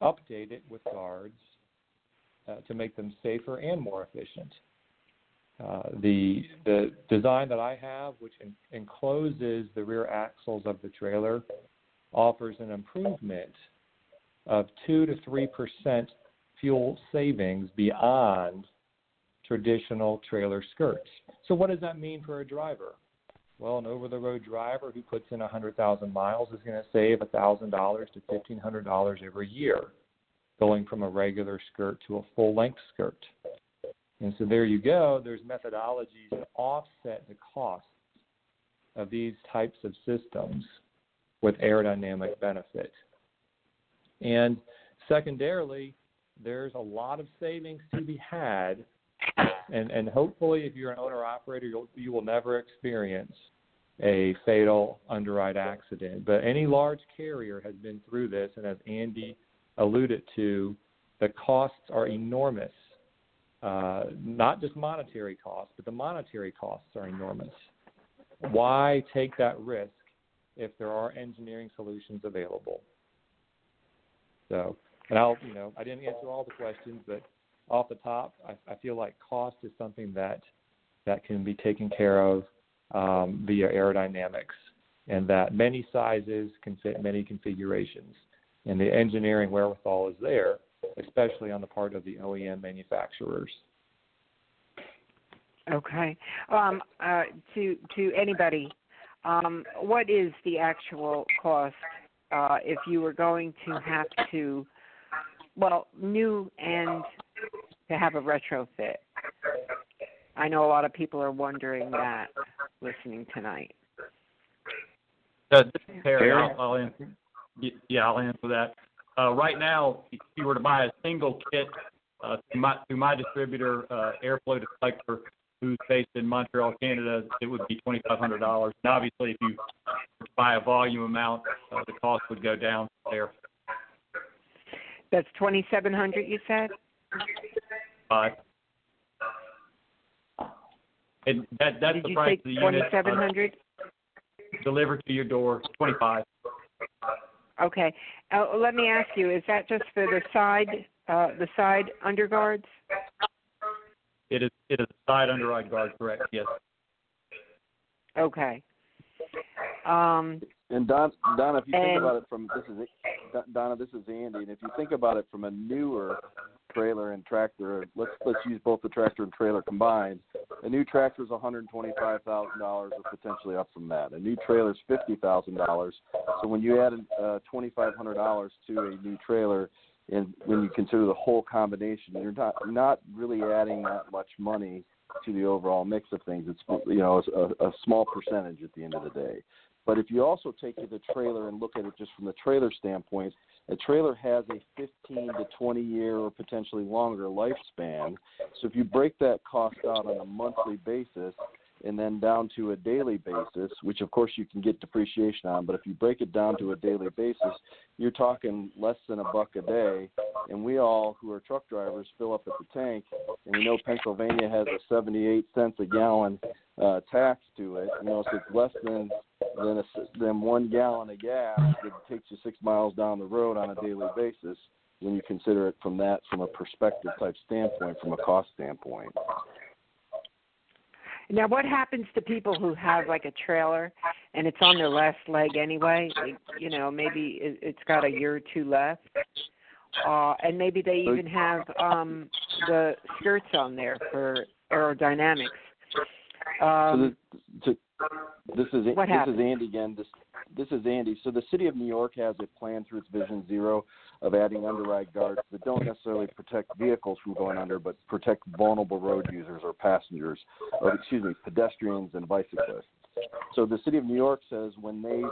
updated with guards uh, to make them safer and more efficient. Uh, the the design that I have, which en- encloses the rear axles of the trailer, offers an improvement of two to three percent fuel savings beyond traditional trailer skirts. So, what does that mean for a driver? Well, an over-the-road driver who puts in 100,000 miles is going to save $1,000 to $1,500 every year, going from a regular skirt to a full-length skirt. And so there you go. There's methodologies to offset the costs of these types of systems with aerodynamic benefit. And secondarily, there's a lot of savings to be had and and hopefully if you're an owner operator you'll you will never experience a fatal underride accident but any large carrier has been through this and as andy alluded to the costs are enormous. Uh, not just monetary costs but the monetary costs are enormous. Why take that risk if there are engineering solutions available? So and i'll you know i didn't answer all the questions but off the top, I, I feel like cost is something that that can be taken care of um, via aerodynamics, and that many sizes can fit many configurations, and the engineering wherewithal is there, especially on the part of the OEM manufacturers. Okay. Um, uh, to to anybody, um, what is the actual cost uh, if you were going to have to, well, new and to have a retrofit? I know a lot of people are wondering that listening tonight. Uh, this is Perry. I'll, I'll answer. Yeah, I'll answer that. Uh, right now, if you were to buy a single kit uh, through, my, through my distributor, uh, Airflow Deflector, who's based in Montreal, Canada, it would be twenty five hundred dollars. And obviously, if you buy a volume amount, uh, the cost would go down there. That's twenty seven hundred. You said. Five. And that that's the price of the unit. twenty seven hundred? Delivered to your door, twenty five. Okay. Uh, let me ask you: Is that just for the side, uh, the side underguards? It is it is side underride guard, correct? Yes. Okay. Um, And Don, Donna, if you think about it from this is Donna, this is Andy, and if you think about it from a newer trailer and tractor, let's let's use both the tractor and trailer combined. A new tractor is one hundred twenty-five thousand dollars, or potentially up from that. A new trailer is fifty thousand dollars. So when you add uh, twenty-five hundred dollars to a new trailer, and when you consider the whole combination, you're not not really adding that much money to the overall mix of things. It's you know a, a small percentage at the end of the day. But if you also take the trailer and look at it just from the trailer standpoint, a trailer has a 15 to 20 year or potentially longer lifespan. So if you break that cost out on a monthly basis and then down to a daily basis, which of course you can get depreciation on, but if you break it down to a daily basis, you're talking less than a buck a day. And we all who are truck drivers fill up at the tank, and we know Pennsylvania has a 78 cents a gallon uh, tax to it. You know, so it's less than than a, than one gallon of gas that takes you six miles down the road on a daily basis. When you consider it from that, from a perspective type standpoint, from a cost standpoint. Now, what happens to people who have like a trailer and it's on their last leg anyway? It, you know, maybe it, it's got a year or two left, uh, and maybe they even have um, the skirts on there for aerodynamics. Um, so to, this is this happened? is Andy again. This this is Andy. So the city of New York has a plan through its Vision Zero of adding underride guards that don't necessarily protect vehicles from going under, but protect vulnerable road users or passengers, or excuse me, pedestrians and bicyclists. So the city of New York says when they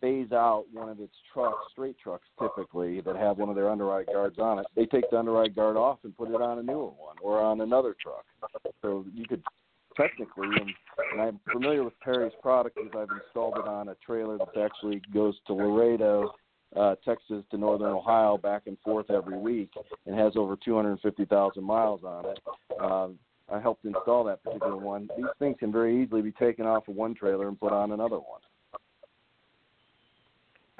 phase out one of its trucks, straight trucks typically, that have one of their underride guards on it, they take the underride guard off and put it on a newer one or on another truck. So you could technically, and, and I'm familiar with Perry's product because I've installed it on a trailer that actually goes to Laredo, uh, Texas to Northern Ohio back and forth every week and has over 250,000 miles on it. Um, I helped install that particular one. These things can very easily be taken off of one trailer and put on another one.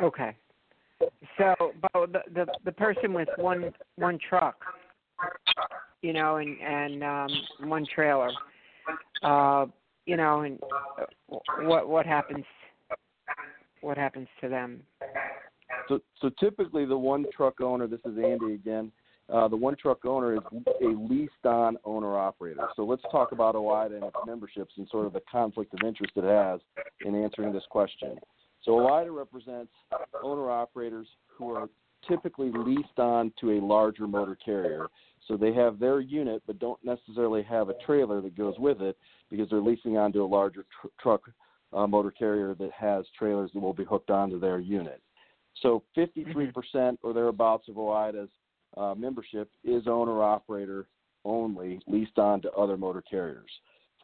Okay. So, but the, the the person with one one truck, you know, and and um one trailer, uh, you know, and uh, what what happens? What happens to them? So, so typically the one truck owner, this is Andy again, uh, the one truck owner is a leased on owner operator. So let's talk about OOIDA and its memberships and sort of the conflict of interest it has in answering this question. So OOIDA represents owner operators who are typically leased on to a larger motor carrier. So they have their unit but don't necessarily have a trailer that goes with it because they're leasing onto a larger tr- truck uh, motor carrier that has trailers that will be hooked onto their unit. So 53% or thereabouts of OOIDA's uh, membership is owner operator only, leased on to other motor carriers.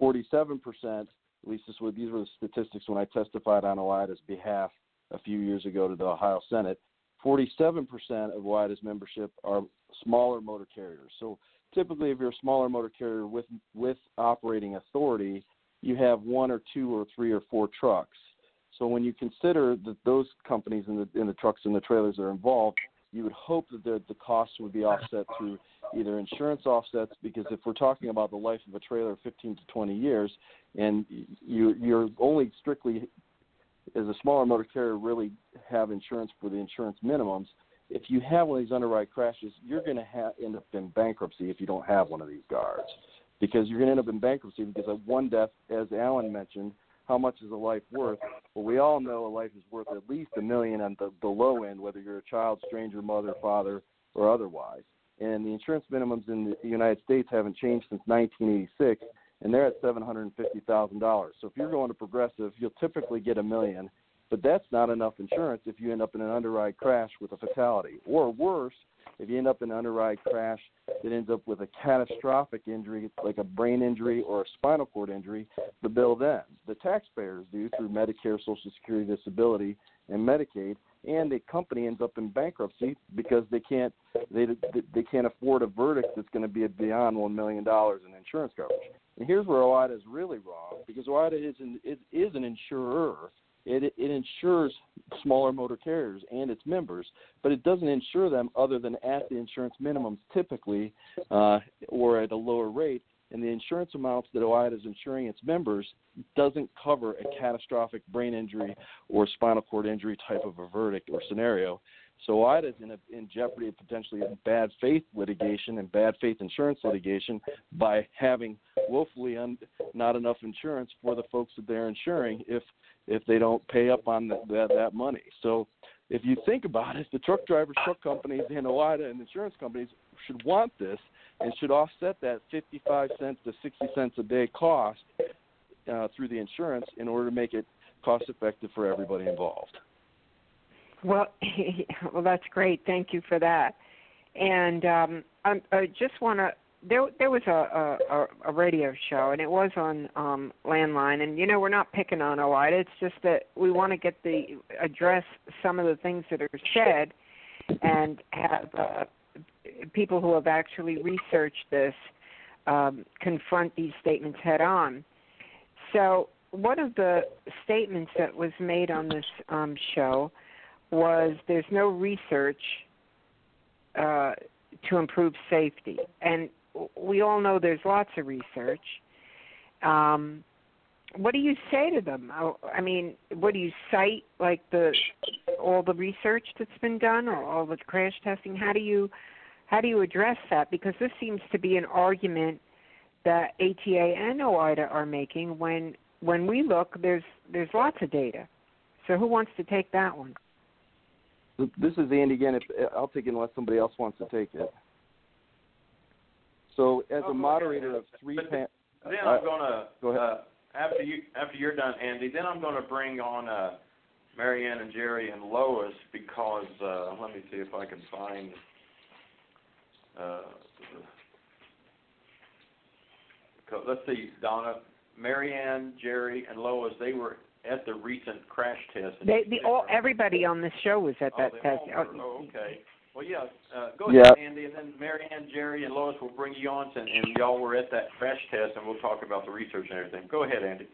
47%, at least this these were the statistics when I testified on OOIDA's behalf a few years ago to the Ohio Senate. 47% of OOIDA's membership are smaller motor carriers. So typically, if you're a smaller motor carrier with with operating authority, you have one or two or three or four trucks. So when you consider that those companies and the, and the trucks and the trailers that are involved, you would hope that the, the costs would be offset through either insurance offsets, because if we're talking about the life of a trailer 15 to 20 years, and you, you're only strictly, as a smaller motor carrier, really have insurance for the insurance minimums, if you have one of these underride crashes, you're going to have, end up in bankruptcy if you don't have one of these guards, because you're going to end up in bankruptcy because of one death, as Alan mentioned, how much is a life worth? Well, we all know a life is worth at least a million on the, the low end, whether you're a child, stranger, mother, father, or otherwise. And the insurance minimums in the United States haven't changed since 1986, and they're at $750,000. So if you're going to Progressive, you'll typically get a million, but that's not enough insurance if you end up in an underride crash with a fatality. Or worse, if you end up in an underride crash that ends up with a catastrophic injury, like a brain injury or a spinal cord injury, the bill then the taxpayers do through Medicare, Social Security, Disability, and Medicaid, and the company ends up in bankruptcy because they can't they they can't afford a verdict that's going to be beyond one million dollars in insurance coverage. And here's where OOIDA is really wrong because OOIDA is an is, is an insurer it, it insures smaller motor carriers and its members, but it doesn't insure them other than at the insurance minimums typically uh, or at a lower rate. And the insurance amounts that OOIDA is insuring its members doesn't cover a catastrophic brain injury or spinal cord injury type of a verdict or scenario. So OOIDA is in, a, in jeopardy of potentially bad faith litigation and bad faith insurance litigation by having woefully un, not enough insurance for the folks that they're insuring if if they don't pay up on that that money. So if you think about it, the truck drivers, truck companies, and OOIDA and insurance companies should want this and should offset that 55 cents to 60 cents a day cost uh, through the insurance in order to make it cost effective for everybody involved. Well, well, that's great. Thank you for that. And um, I just want to there there was a, a a radio show and it was on um landline and you know we're not picking on OOIDA it's just that we want to get the address some of the things that are said and have uh, people who have actually researched this um, confront these statements head on. So one of the statements that was made on this um, show was there's no research uh, to improve safety, and we all know there's lots of research. Um, what do you say to them? Oh, I mean, what do you cite? Like the all the research that's been done, or all the crash testing? How do you how do you address that? Because this seems to be an argument that ATA and OOIDA are making. When when we look, there's there's lots of data. So who wants to take that one? This is Andy again. If, I'll take it unless somebody else wants to take it. So, as oh, a moderator of three, pan- then uh, I'm gonna go ahead. Uh, after you after you're done, Andy. Then I'm gonna bring on uh, Marianne and Jerry and Lois because uh, let me see if I can find. Uh, let's see, Donna, Marianne, Jerry, and Lois. They were at the recent crash test. They, the, all, everybody on the show was at that oh, test. Oh, okay. Well, yeah. Uh, go yeah. ahead, Andy, and then Marianne, Jerry, and Lois will bring you on, and, and y'all were at that crash test, and we'll talk about the research and everything. Go ahead, Andy.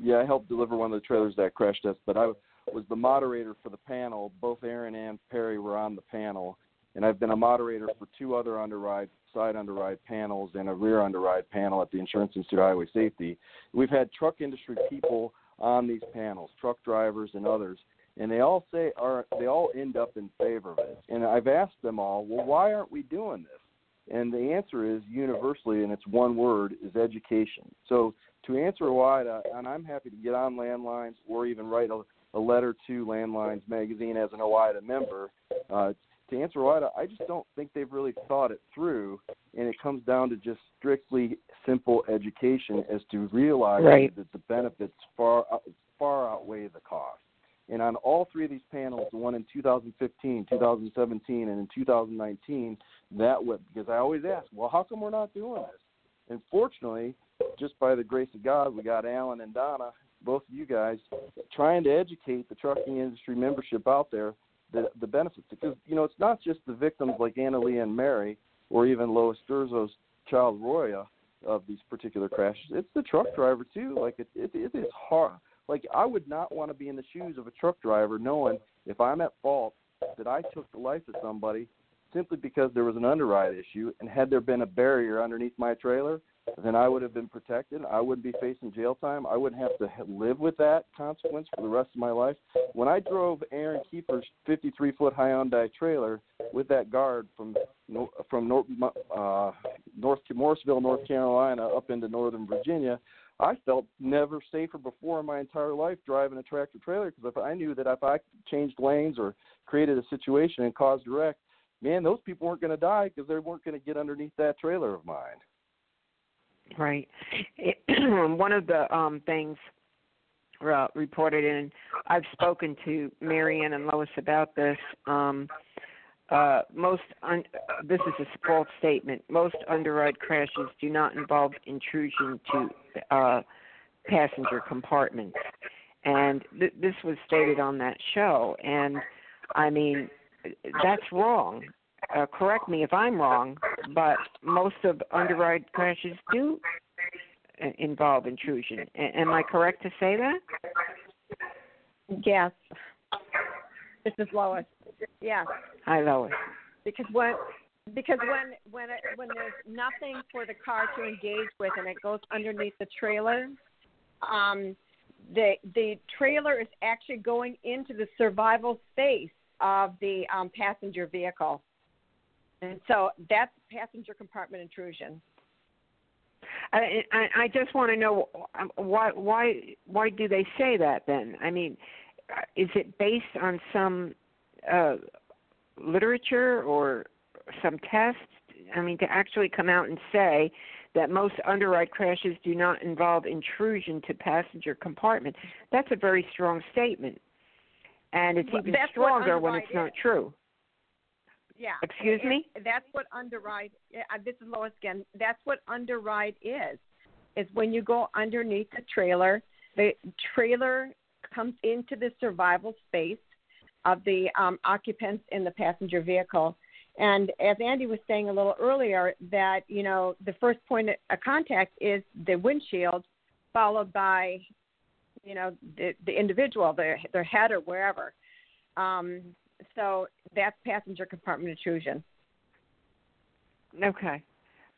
Yeah, I helped deliver one of the trailers that crash test, but I was the moderator for the panel. Both Aaron and Perry were on the panel, and I've been a moderator for two other underride side underride panels and a rear underride panel at the Insurance Institute of Highway Safety. We've had truck industry people on these panels, truck drivers and others, and they all say are they all end up in favor of it. And I've asked them all, well, why aren't we doing this? And the answer is universally, and it's one word, is education. So to answer why, and I'm happy to get on landlines or even write a, a letter to Landlines Magazine as an OOIDA member. Uh, to answer OOIDA, I just don't think they've really thought it through, and it comes down to just strictly simple education as to realize right. that the benefits far far outweigh the cost. And on all three of these panels, the one in 2015, 2017, and in 2019, that would because I always ask, well, how come we're not doing this? And fortunately, just by the grace of God, we got Alan and Donna, both of you guys, trying to educate the trucking industry membership out there the the benefits because you know it's not just the victims like AnnaLeah and Mary or even Lois Durso's child Roya of these particular crashes. It's the truck driver too. Like it, it, it is hard like I would not want to be in the shoes of a truck driver knowing if I'm at fault that I took the life of somebody simply because there was an underride issue and had there been a barrier underneath my trailer, then I would have been protected. I wouldn't be facing jail time. I wouldn't have to live with that consequence for the rest of my life. When I drove Aaron Kiefer's 53 foot Hyundai trailer with that guard from from North, uh, North Morrisville, North Carolina, up into Northern Virginia, I felt never safer before in my entire life driving a tractor trailer because if I knew that if I changed lanes or created a situation and caused a wreck, man, those people weren't going to die because they weren't going to get underneath that trailer of mine. Right. One of the um things uh, reported in I've spoken to Marianne and Lois about this. Um uh, most un- this is a false statement. Most underride crashes do not involve intrusion to uh, passenger compartments, and th- this was stated on that show. And I mean, that's wrong. Uh, correct me if I'm wrong, but most of underride crashes do uh, involve intrusion. A- am I correct to say that? Yes. This is Lois. Yes. Hi, Lois. Because when because when when it, when there's nothing for the car to engage with and it goes underneath the trailer, um, the the trailer is actually going into the survival space of the um, passenger vehicle, and so that's passenger compartment intrusion. I, I I just want to know why why why do they say that then? I mean, is it based on some uh, literature or some tests? I mean, to actually come out and say that most underride crashes do not involve intrusion to passenger compartment, that's a very strong statement. And it's even stronger when it's is. not true. Yeah. Excuse it, me? That's what underride Uh, this is Lois again. That's what underride is. Is when you go underneath the trailer, the trailer comes into the survival space of the um, occupants in the passenger vehicle. And as Andy was saying a little earlier, that you know the first point of contact is the windshield, followed by, you know, the, the individual, their their head or wherever. Um, so that's passenger compartment intrusion. Okay.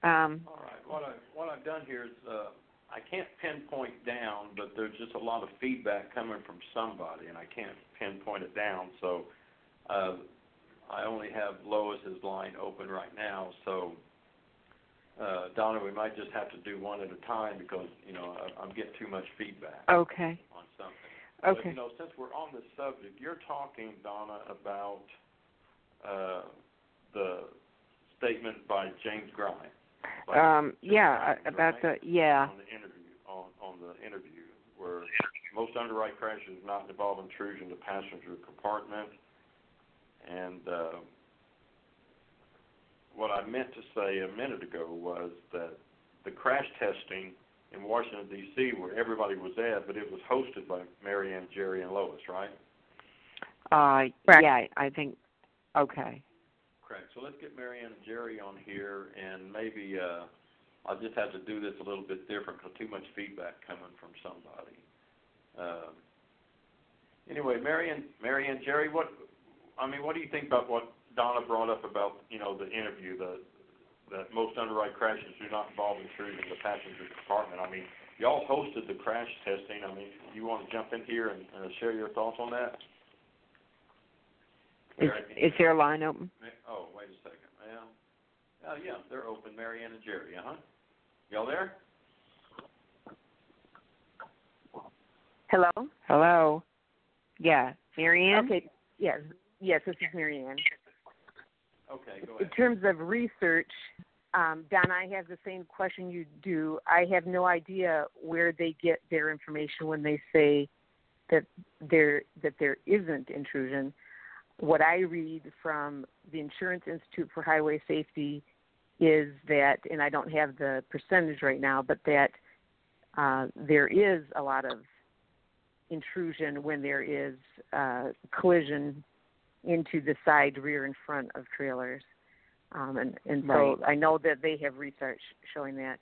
Um, All right. What I what I've done here is uh, I can't pinpoint down, but there's just a lot of feedback coming from somebody, and I can't pinpoint it down. So uh, I only have Lois's line open right now. So uh, Donna, we might just have to do one at a time because you know I, I'm getting too much feedback okay. on something. Okay. But, you know, since we're on this subject, you're talking, Donna, about uh, the statement by James Grimes. By Um, yeah, uh, about the yeah. On the interview, on, on the interview, where most underride crashes not involve intrusion to passenger compartment, and uh, what I meant to say a minute ago was that the crash testing in Washington D.C., where everybody was at, but it was hosted by Marianne, Jerry, and Lois, right? Uh, Correct. yeah, I think. Okay. Correct. So let's get Marianne and Jerry on here, and maybe uh, I'll just have to do this a little bit different because too much feedback coming from somebody. Um, anyway, Marion, Marion, Jerry, what I mean, what do you think about what Donna brought up about you know the interview, the that most underride crashes do not involve intrusion in the passenger compartment. I mean, y'all hosted the crash testing. I mean, you want to jump in here and uh, share your thoughts on that? Is, is their line open? Oh, wait a second. Yeah. Oh, yeah, they're open. Marianne and Jerry, uh huh. Y'all there? Hello? Hello. Yeah, Marianne. Okay. Yes. Yes, this is Marianne. Okay, go In terms of research, um, Don, I have the same question you do. I have no idea where they get their information when they say that there that there isn't intrusion. What I read from the Insurance Institute for Highway Safety is that, and I don't have the percentage right now, but that uh, there is a lot of intrusion when there is uh, collision into the side, rear, and front of trailers. Um, and and so I know that they have research showing that.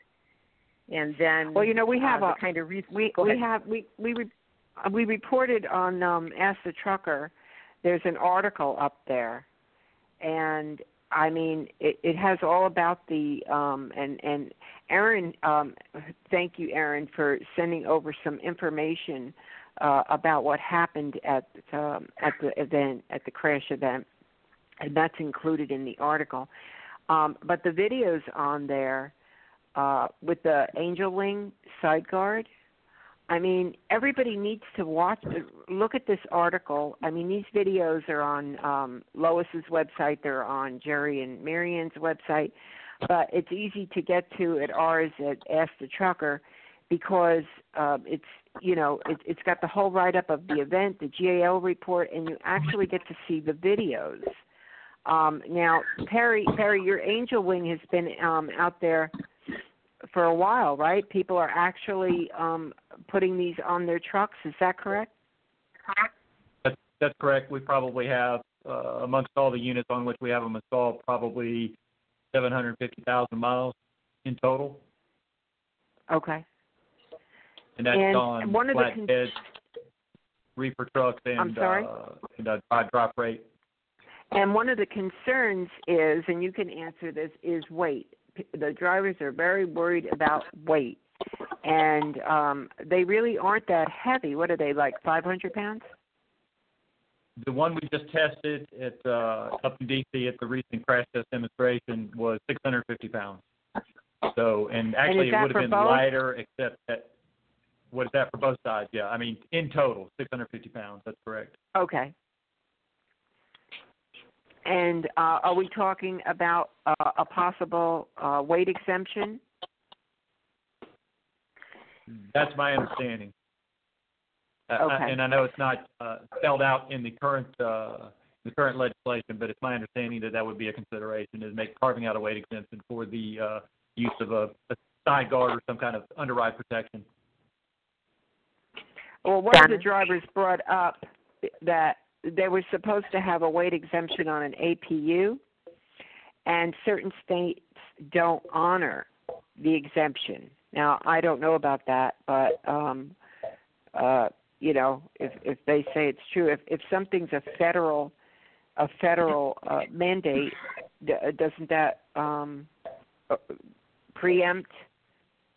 And then, Well, you know, we have uh, a kind of re- we we have we we re- we reported on um Ask the Trucker. There's an article up there, and I mean it, it has all about the um and and Aaron um thank you Aaron for sending over some information uh about what happened at um at the event at the crash event. And that's included in the article. Um, but the videos on there uh, with the angel wing side guard, I mean, everybody needs to watch, look at this article. I mean, these videos are on um, Lois's website, they're on Jerry and Marianne's website, but it's easy to get to at ours at Ask the Trucker because um, it's you know it, it's got the whole write up of the event, the GAO report, and you actually get to see the videos. Um, now, Perry, Perry, your Angel Wing has been um, out there for a while, right? People are actually um, putting these on their trucks. Is that correct? That's, that's correct. We probably have, uh, amongst all the units on which we have them installed, probably 750,000 miles in total. Okay. And that's And on one of the con- reefer trucks, and, I'm sorry? uh, and uh, drop rate. And one of the concerns is, and you can answer this, is weight. The drivers are very worried about weight, and um, they really aren't that heavy. What are they like, 500 pounds? The one we just tested at uh, up in DC at the recent crash test demonstration was 650 pounds. So, and actually is it would have been both? lighter, except that what is that for both sides? Yeah, I mean in total 650 pounds. That's correct. Okay. And uh, are we talking about uh, a possible uh, weight exemption? That's my understanding. Uh, Okay. and I know it's not uh, spelled out in the current uh, the current legislation, but it's my understanding that that would be a consideration is make carving out a weight exemption for the uh, use of a, a side guard or some kind of underride protection. Well, one of the drivers brought up that they were supposed to have a weight exemption on an APU, and certain states don't honor the exemption. Now, I don't know about that, but um, uh, you know, if if they say it's true, if if something's a federal a federal uh, mandate, uh, doesn't that um, uh, preempt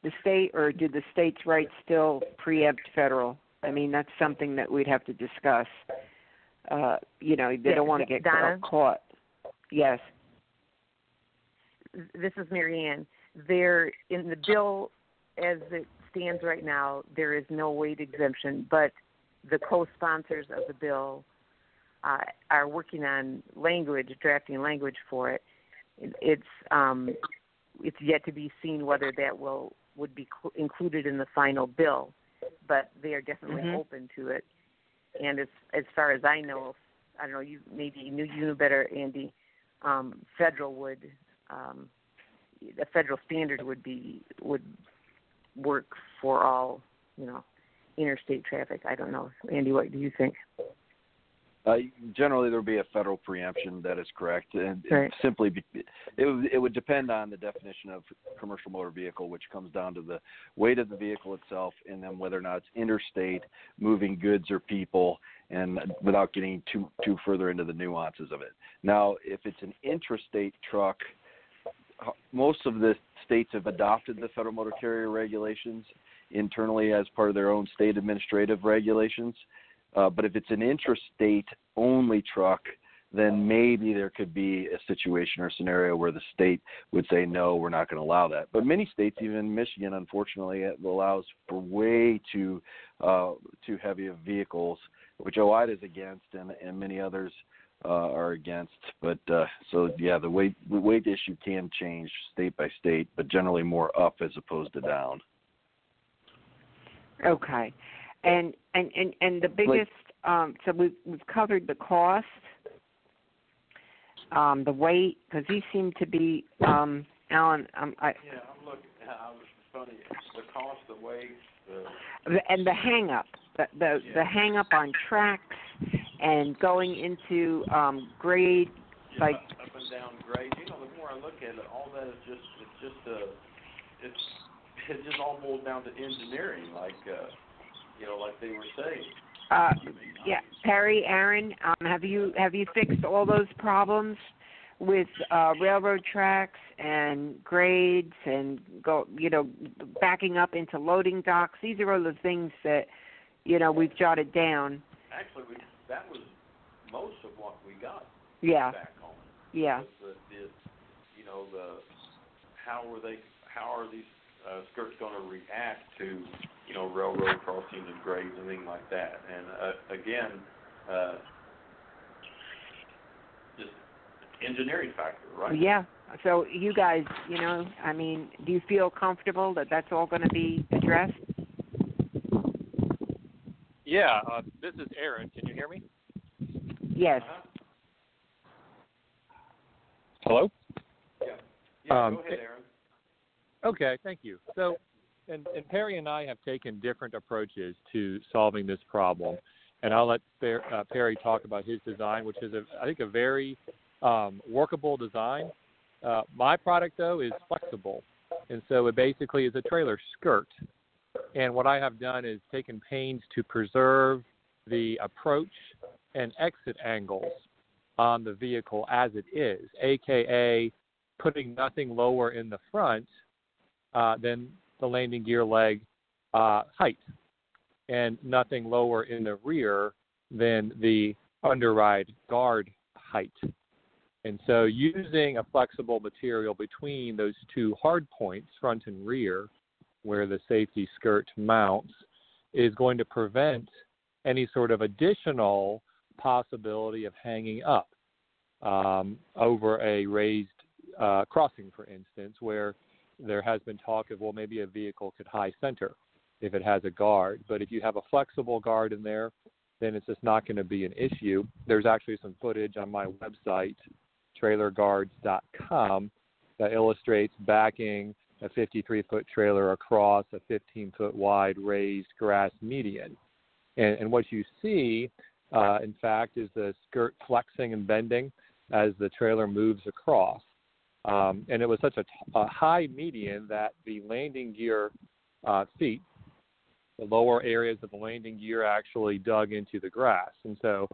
the state, or do the states' rights still preempt federal? I mean, that's something that we'd have to discuss. Uh, you know, they Yeah, don't want to get Donna? caught. Yes. this is Marianne. There in the bill as it stands right now, there is no weight exemption, but the co-sponsors of the bill uh, are working on language, drafting language for it. It- It's um, it's yet to be seen whether that will would be cl- included in the final bill, but they are definitely Mhm. open to it. And as as far as I know, I don't know you maybe you knew you knew better, Andy. Um, federal would um, the federal standard would be would work for all you know interstate traffic. I don't know, Andy. What do you think? Uh, generally, there would be a federal preemption. That is correct, and Right. simply be, it would, it would depend on the definition of commercial motor vehicle, which comes down to the weight of the vehicle itself, and then whether or not it's interstate, moving goods or people, and without getting too too further into the nuances of it. Now, if it's an intrastate truck, most of the states have adopted the federal motor carrier regulations internally as part of their own state administrative regulations. Uh, but if it's an intrastate only truck, then maybe there could be a situation or scenario where the state would say no, we're not going to allow that. But many states, even Michigan, unfortunately, it allows for way too uh, too heavy of vehicles, which OOIDA is against, and, and many others uh, are against. But uh, so yeah, the weight the weight issue can change state by state, but generally more up as opposed to down. Okay, and and and and the biggest um, so we've we've covered the cost, um, the weight because these seem to be um, Alan. Um, I, Yeah, I'm looking. I was funny. The cost, the weight, the and the hang up, the the, the hang up on tracks and going into um, grade like up and down grade. You know, the more I look at it, all that is just it's just a it's it just all boils down to engineering, like uh, you know, like they were saying. uh, yeah, Perry, Aaron, um, have you have you fixed all those problems with uh, railroad tracks and grades and go you know backing up into loading docks? These are all the things that you know we've jotted down. Actually, we that was most of what we got Yeah, back home. yeah. The, the you know the how were they how are these uh, skirts going to react to you know railroad crossings and grades and things like that? And uh, again, uh, just engineering factor, right? Yeah. So you guys, you know, I mean, do you feel comfortable that that's all going to be addressed? Yeah, uh, this is Aaron. Can you hear me? Yes. Hello. Yeah, Um, go ahead, Aaron. Okay, thank you. So, and, and Perry and I have taken different approaches to solving this problem, and I'll let Per- uh, Perry talk about his design, which is, a, I think, a very um, workable design. Uh, my product, though, is flexible, and so it basically is a trailer skirt. And what I have done is taken pains to preserve the approach and exit angles on the vehicle as it is, aka putting nothing lower in the front uh, than the landing gear leg uh, height, and nothing lower in the rear than the underride guard height. And so, using a flexible material between those two hard points, front and rear, where the safety skirt mounts, is going to prevent any sort of additional possibility of hanging up um, over a raised uh, crossing, for instance, where there has been talk of, well, maybe a vehicle could high center if it has a guard. But if you have a flexible guard in there, then it's just not going to be an issue. There's actually some footage on my website, trailerguards.com, that illustrates backing a 53 foot trailer across a 15 foot wide raised grass median. And, and what you see, uh, in fact, is the skirt flexing and bending as the trailer moves across. Um, and it was such a, t- a high median that the landing gear uh, feet, the lower areas of the landing gear actually dug into the grass. And so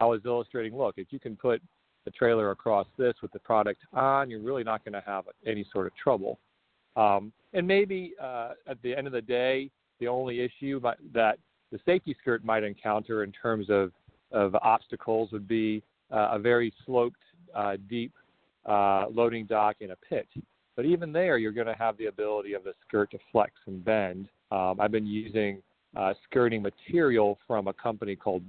I was illustrating look, if you can put the trailer across this with the product on, you're really not going to have any sort of trouble. Um, and maybe uh, at the end of the day, the only issue that the safety skirt might encounter in terms of, of obstacles would be uh, a very sloped, uh, deep uh, loading dock in a pit. But even there, you're going to have the ability of the skirt to flex and bend. Um, I've been using uh, skirting material from a company called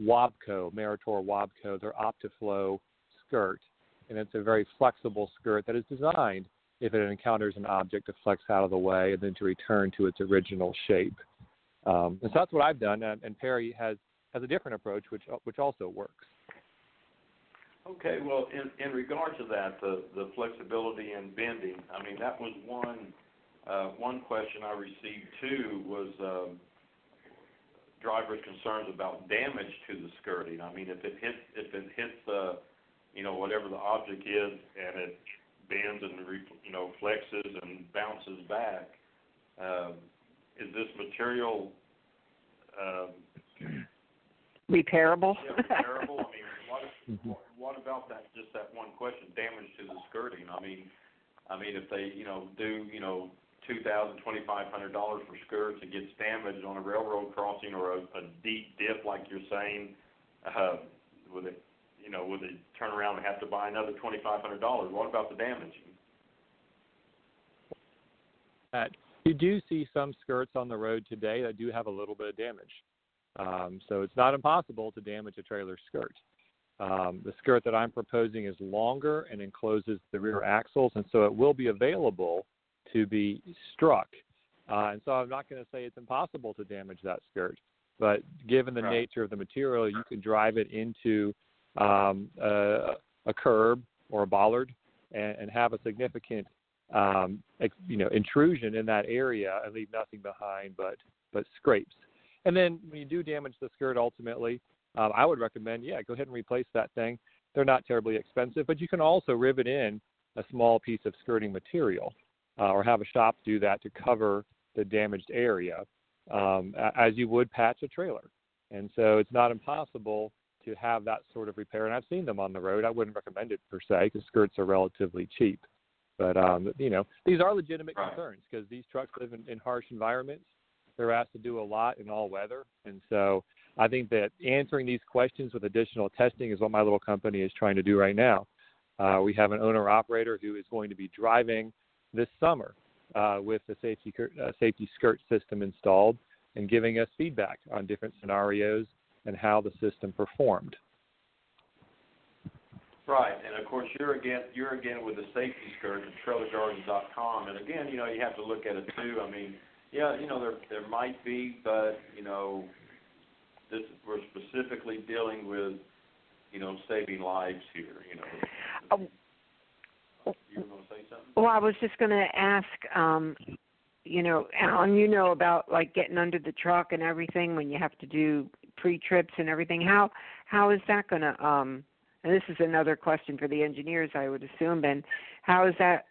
Wabco, Meritor Wabco, their OptiFlow skirt. And it's a very flexible skirt that is designed if it encounters an object to flex out of the way and then to return to its original shape. Um, and so that's what I've done. And, and Perry has, has a different approach, which, which also works. Okay, well, in in regard to that, the the flexibility and bending, I mean, that was one uh, one question I received too was um, drivers' concerns about damage to the skirting. I mean, if it hits if it hits the you know whatever the object is and it bends and re, you know flexes and bounces back, um, is this material um, repairable? yeah, repairable? I mean, what, if, what about that? Just that one question: damage to the skirting. I mean, I mean, if they you know do you know two thousand, twenty five hundred dollars for skirts, it gets damaged on a railroad crossing or a, a deep dip, like you're saying, uh, would it, you know, would they turn around and have to buy another twenty five hundred dollars? What about the damage? That you do see some skirts on the road today that do have a little bit of damage. Um, so it's not impossible to damage a trailer skirt. Um, the skirt that I'm proposing is longer and encloses the rear axles, and so it will be available to be struck. Uh, and so I'm not going to say it's impossible to damage that skirt, but given the Right. nature of the material, you can drive it into um, a, a curb or a bollard and, and have a significant um, ex, you know intrusion in that area and leave nothing behind but but scrapes. And then when you do damage the skirt, ultimately, um, I would recommend yeah go ahead and replace that thing. They're not terribly expensive, but you can also rivet in a small piece of skirting material uh, or have a shop do that to cover the damaged area um, as you would patch a trailer. And so it's not impossible to have that sort of repair. And I've seen them on the road. I wouldn't recommend it per se because skirts are relatively cheap. But um, you know, these are legitimate concerns because these trucks live in, in harsh environments. They're asked to do a lot in all weather, and so I think that answering these questions with additional testing is what my little company is trying to do right now. Uh, we have an owner operator who is going to be driving this summer uh, with the safety uh, safety skirt system installed and giving us feedback on different scenarios and how the system performed. Right, and of course you're again you're again with the safety skirt at trailerguards.com, and again you know you have to look at it too. I mean, yeah, you know there there might be, but you know this we're specifically dealing with you know saving lives here. You know. you were going to say something? Well, I was just going to ask, um, you know, Alan, you know about like getting under the truck and everything when you have to do pre-trips and everything. How how is that going to? Um, and this is another question for the engineers, I would assume. Ben, how is that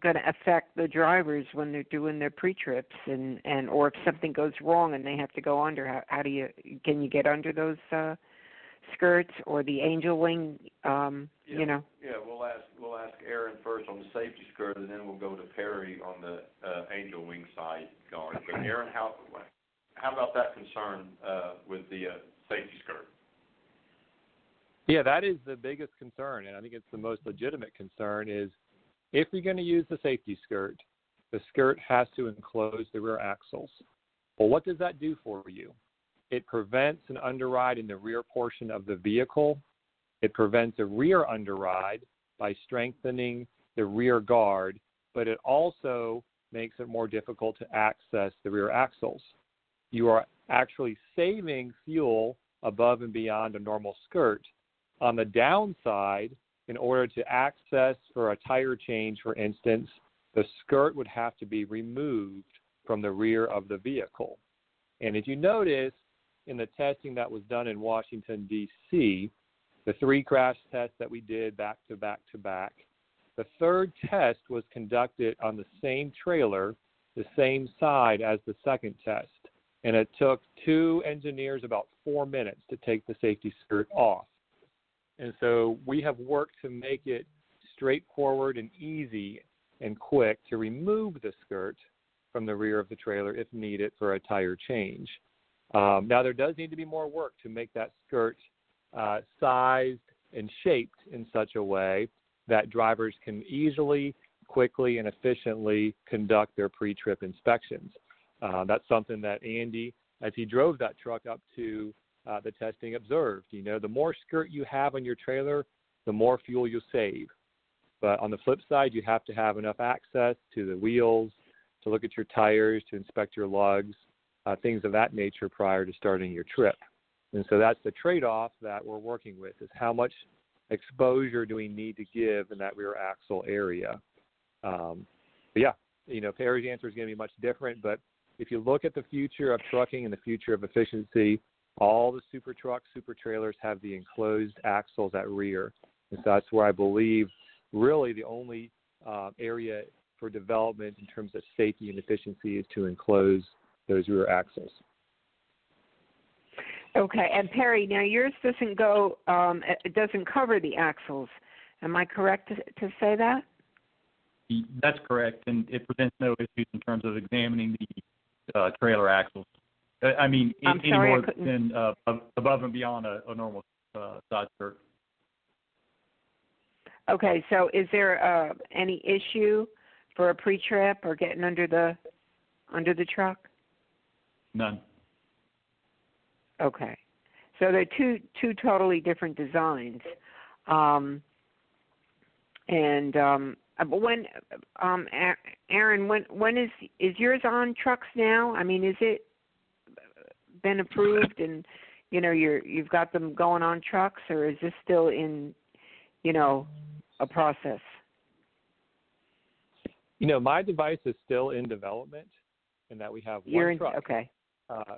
going to affect the drivers when they're doing their pre-trips and and or if something goes wrong and they have to go under? How, how do you can you get under those uh, skirts or the AngelWing? Um, Yeah, you know. Yeah, we'll ask we'll ask Aaron first on the safety skirt, and then we'll go to Perry on the uh, AngelWing side guard. But Aaron, how how about that concern uh, with the uh, safety skirt? Yeah, that is the biggest concern, and I think it's the most legitimate concern. Is if you're going to use the safety skirt, the skirt has to enclose the rear axles. Well, what does that do for you? It prevents an underride in the rear portion of the vehicle. It prevents a rear underride by strengthening the rear guard, but it also makes it more difficult to access the rear axles. You are actually saving fuel above and beyond a normal skirt. On the downside, in order to access for a tire change, for instance, the skirt would have to be removed from the rear of the vehicle. And if you notice in the testing that was done in Washington, D.C., the three crash tests that we did back to back to back, the third test was conducted on the same trailer, the same side as the second test. And it took two engineers about four minutes to take the safety skirt off. And so we have worked to make it straightforward and easy and quick to remove the skirt from the rear of the trailer if needed for a tire change. Um, now, there does need to be more work to make that skirt uh, sized and shaped in such a way that drivers can easily, quickly, and efficiently conduct their pre trip inspections. Uh, that's something that Andy, as he drove that truck up to uh, the testing, observed. You know, the more skirt you have on your trailer, the more fuel you'll save. But on the flip side, you have to have enough access to the wheels, to look at your tires, to inspect your lugs, uh, things of that nature prior to starting your trip. And so that's the trade-off that we're working with: is how much exposure do we need to give in that rear axle area? Um, but yeah, you know, Perry's answer is going to be much different, but if you look at the future of trucking and the future of efficiency, all the super trucks, super trailers have the enclosed axles at rear. And so that's where I believe really the only uh, area for development in terms of safety and efficiency is to enclose those rear axles. Okay, and Perry, now yours doesn't go, um, it doesn't cover the axles. Am I correct to, to say that? That's correct, and it presents no issues in terms of examining the uh, trailer axles. Uh, I mean, I'm any sorry, more than uh, above and beyond a, a normal uh, side skirt. Okay, so is there uh, any issue for a pre-trip or getting under the under the truck? None. Okay, so they're two two totally different designs. Um, and um, uh, when um, Aaron, when when is is yours on trucks now? I mean, is it been approved and you know you're you've got them going on trucks, or is this still in you know a process? You know, my device is still in development, in that we have one You're in truck okay. uh,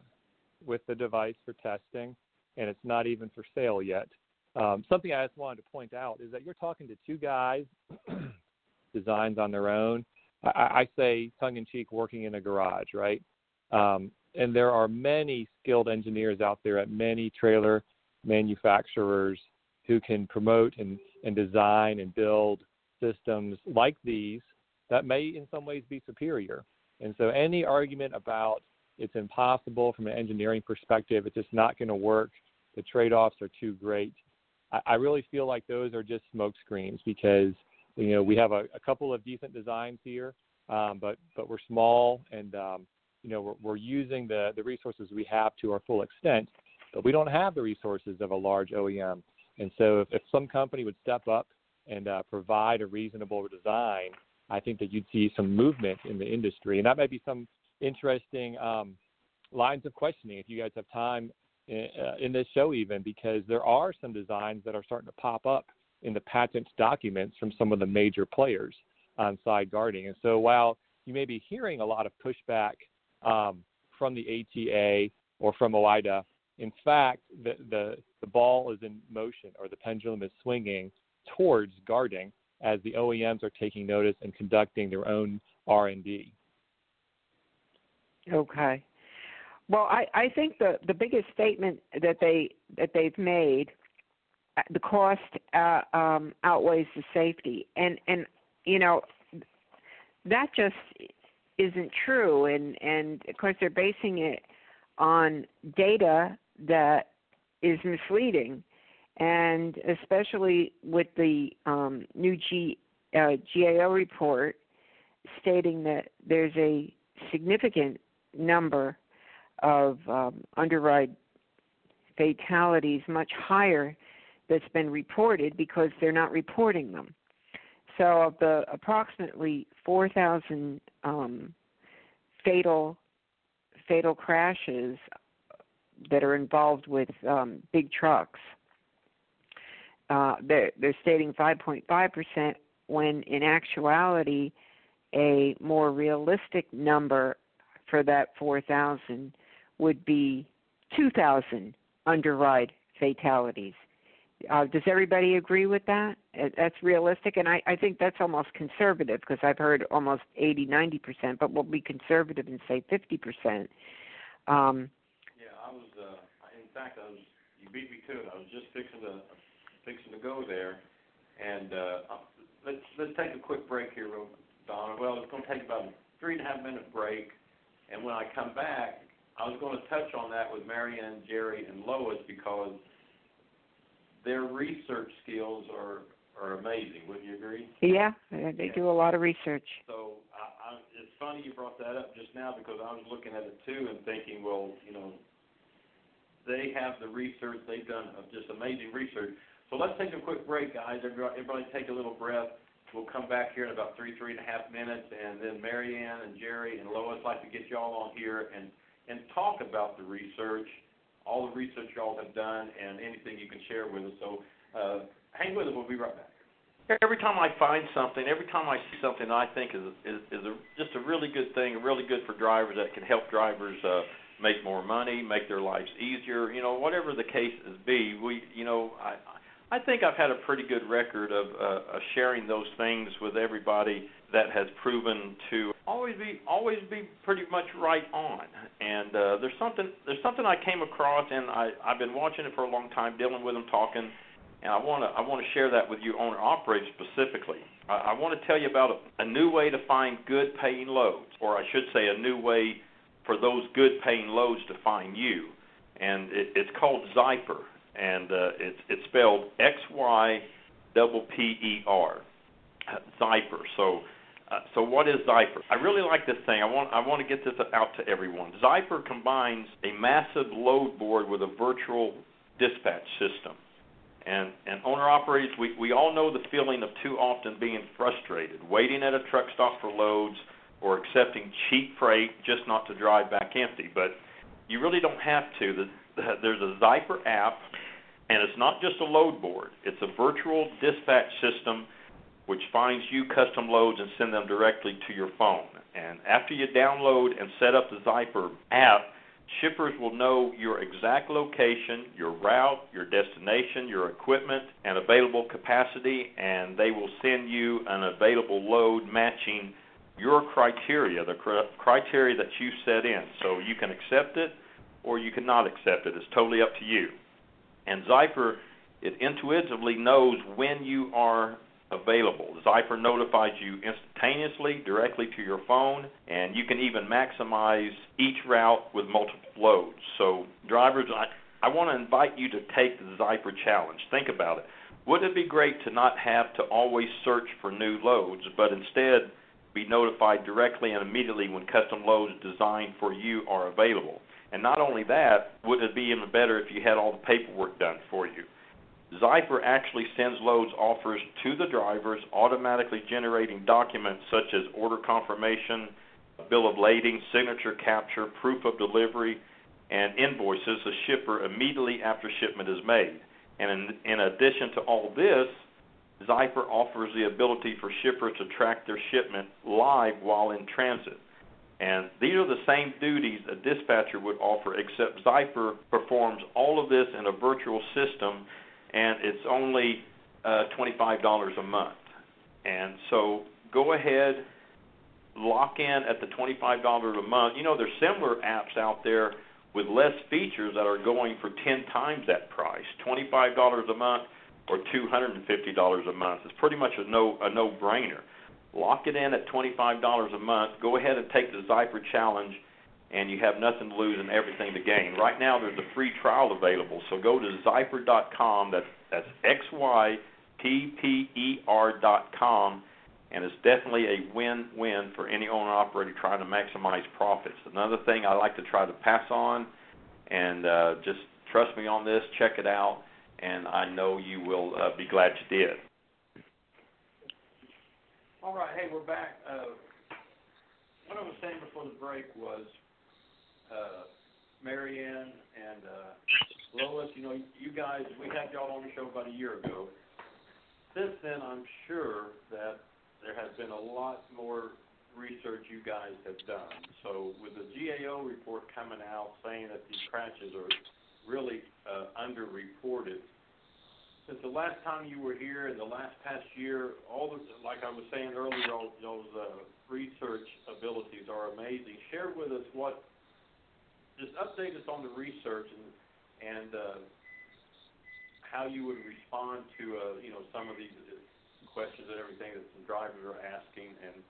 with the device for testing, and it's not even for sale yet. Um, something I just wanted to point out is that you're talking to two guys, designs on their own. I, I say tongue in cheek, working in a garage, right? Um, and there are many skilled engineers out there at many trailer manufacturers who can promote and, and design and build systems like these that may in some ways be superior. And so any argument about it's impossible from an engineering perspective, it's just not going to work, the trade offs are too great. I, I really feel like those are just smoke screens because you know we have a, a couple of decent designs here, um, but but we're small and um, you know we're, we're using the the resources we have to our full extent, but we don't have the resources of a large OEM. And so if, if some company would step up and uh, provide a reasonable design, I think that you'd see some movement in the industry, and that might be some interesting um, lines of questioning if you guys have time in, uh, in this show, even because there are some designs that are starting to pop up in the patent documents from some of the major players on side guarding. And so while you may be hearing a lot of pushback um, from the ATA or from OOIDA, in fact, the, the, the ball is in motion or the pendulum is swinging towards guarding as the OEMs are taking notice and conducting their own R&D. Okay. Well, I, I think the, the biggest statement that they that they've made, uh, the cost uh, um, outweighs the safety, and and you know that just isn't true, and and of course they're basing it on data that is misleading, and especially with the um, new G, uh, GAO report stating that there's a significant number of um, underride fatalities much higher that's been reported because they're not reporting them. So, of the approximately 4,000 um, fatal fatal crashes that are involved with um, big trucks, uh, they're, they're stating 5.5 percent, when in actuality, a more realistic number for that 4,000 would be 2,000 underride fatalities. Uh, does everybody agree with that? Uh, That's realistic, and I, I think that's almost conservative because I've heard almost 80, 90 percent, but we'll be conservative and say 50 percent. Um, Yeah, I was. Uh, in fact, I was. You beat me to it. I was just fixing to fixing to go there, and uh, let's let's take a quick break here, Donna. Well, it's going to take about a three and a half minute break, and when I come back, I was going to touch on that with Marianne, Jerry, and Lois because their research skills are are amazing. Wouldn't you agree? yeah, they they do a lot of research. So I, I, it's funny you brought that up just now because I was looking at it too and thinking, well, you know, they have the research. They've done just amazing research. So let's take a quick break, guys. Everybody, everybody take a little breath. We'll come back here in about three, three and a half minutes, and then Marianne and Jerry and Lois like to get y'all on here and and talk about the research, all the research y'all have done, and anything you can share with us. So uh, hang with us. We'll be right back. every time I find something, every time I see something I think is is, is a, just a really good thing, really good for drivers that can help drivers uh, make more money, make their lives easier, you know, whatever the case is be. We, you know, I I think I've had a pretty good record of, uh, of sharing those things with everybody that has proven to always be always be pretty much right on. And uh, there's something there's something I came across, and I I've been watching it for a long time, dealing with them, talking, and I want to I want to share that with you, owner operators specifically. I, I want to tell you about a, a new way to find good paying loads, or I should say, a new way for those good paying loads to find you, and it, it's called Xypper, and uh, it's it's spelled X Y double P E R, Xypper. So. Uh, so what is Xypper? I really like this thing. I want I want to get this out to everyone. Xypper combines a massive load board with a virtual dispatch system. And and owner operators, we we all know the feeling of too often being frustrated, waiting at a truck stop for loads, or accepting cheap freight just not to drive back empty. But you really don't have to. The, the, there's a Xypper app, and it's not just a load board. It's a virtual dispatch system which finds you custom loads and send them directly to your phone. And after you download and set up the Xypper app, shippers will know your exact location, your route, your destination, your equipment, and available capacity, and they will send you an available load matching your criteria, the criteria that you set in. So you can accept it or you cannot accept it. It's totally up to you. And Xypper, it intuitively knows when you are available. Xypper notifies you instantaneously, directly to your phone, and you can even maximize each route with multiple loads. So, drivers, I, I want to invite you to take the Xypper challenge. Think about it. Wouldn't it be great to not have to always search for new loads, but instead be notified directly and immediately when custom loads designed for you are available. And not only that, would it be even better if you had all the paperwork done for you? Xypper actually sends loads offers to the drivers, automatically generating documents such as order confirmation, bill of lading, signature capture, proof of delivery, and invoices the shipper immediately after shipment is made. And in, in addition to all this, Xypper offers the ability for shippers to track their shipment live while in transit. And these are the same duties a dispatcher would offer, except Xypper performs all of this in a virtual system, and it's only uh, $25 a month. And so go ahead, lock in at the $25 a month. You know, there's similar apps out there with less features that are going for 10 times that price $25 a month or $250 a month. It's pretty much a no a no brainer. Lock it in at $25 a month. Go ahead and take the Xypper challenge, and you have nothing to lose and everything to gain. Right now, there's a free trial available. So go to Xypper.com. That's that's x y p p e r dot com, and it's definitely a win-win for any owner operator trying to maximize profits. Another thing I like to try to pass on, and uh, just trust me on this. Check it out and I know you will uh, be glad you did. All right, hey, we're back. Uh, what I was saying before the break was uh, Marianne and uh, Lois. You know, you guys, we had y'all on the show about a year ago. Since then, I'm sure that there has been a lot more research you guys have done. So, with the GAO report coming out saying that these crashes are really uh, underreported. Since the last time you were here in the last past year, all the like I was saying earlier, all those uh, research abilities are amazing. Share with us what, just update us on the research and and uh, how you would respond to uh, you know some of these questions and everything that some drivers are asking and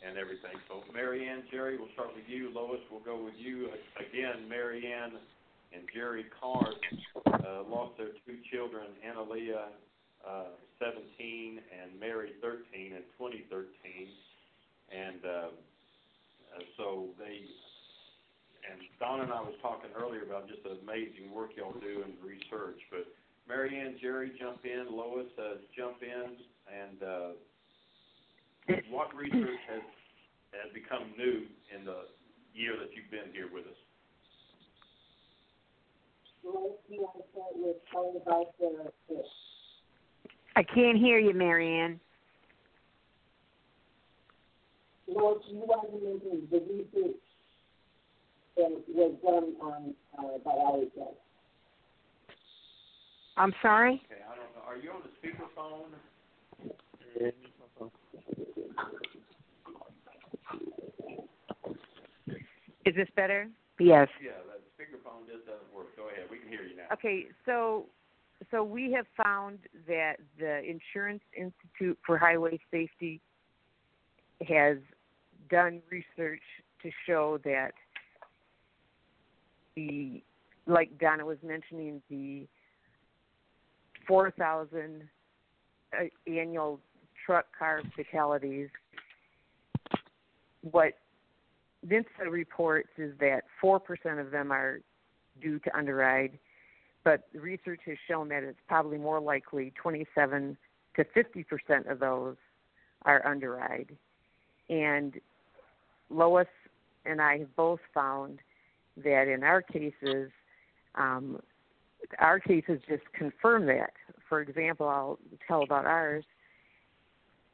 and everything. So Marianne, Jerry, we'll start with you. Lois, we'll go with you again. Marianne and Jerry Karth uh, lost their two children, AnnaLeah, uh, 17, and Mary, 13, in 2013. And uh, uh, so they, Don and I was talking earlier about just the amazing work y'all do in research, but Marianne, Jerry, jump in. Lois, uh, jump in. And uh, what research has has become new in the year that you've been here with us? I can't hear you, Marianne. What you want to the research that was done on uh, by IHS. I'm sorry. Okay, I don't know. Are you on the speakerphone? Is this better? Yes. Yeah, that speakerphone just doesn't work. Go ahead. We can hear you now. Okay, so so we have found that the Insurance Institute for Highway Safety has done research to show that the like Donna was mentioning the 4,000 uh, annual truck car fatalities. What NHTSA reports is that 4% of them are due to underride, but research has shown that it's probably more likely 27 to 50% of those are underride. And Lois and I have both found that in our cases, um, our cases just confirm that. For example, I'll tell about ours.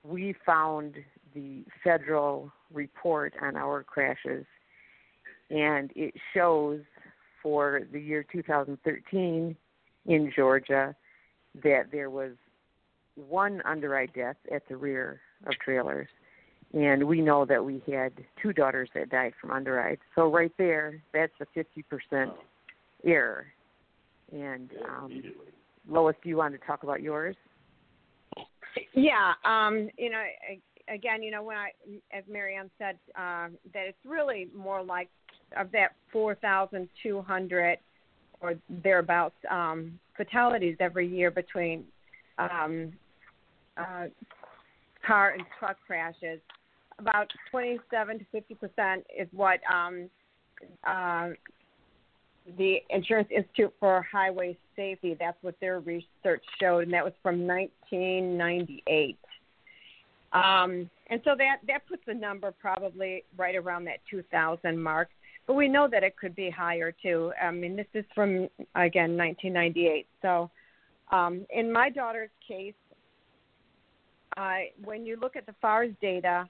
We found the federal report on our crashes, and it shows for the year 2013 in Georgia that there was one underride death at the rear of trailers. And we know that we had two daughters that died from underride. So right there, that's a 50% error. And um, Lois, do you want to talk about yours? Yeah, um, you know, again, you know, when I, as Marianne said, uh, that it's really more like of that 4,200 or thereabouts um, fatalities every year between um, uh, car and truck crashes. About 27 to 50 percent is what um, uh, the Insurance Institute for Highway Safety. That's what their research showed, and that was from 1998. Um, and so that that puts the number probably right around that 2,000 mark. But we know that it could be higher too. I mean, this is from again 1998. So, um, in my daughter's case, when you look at the FARS data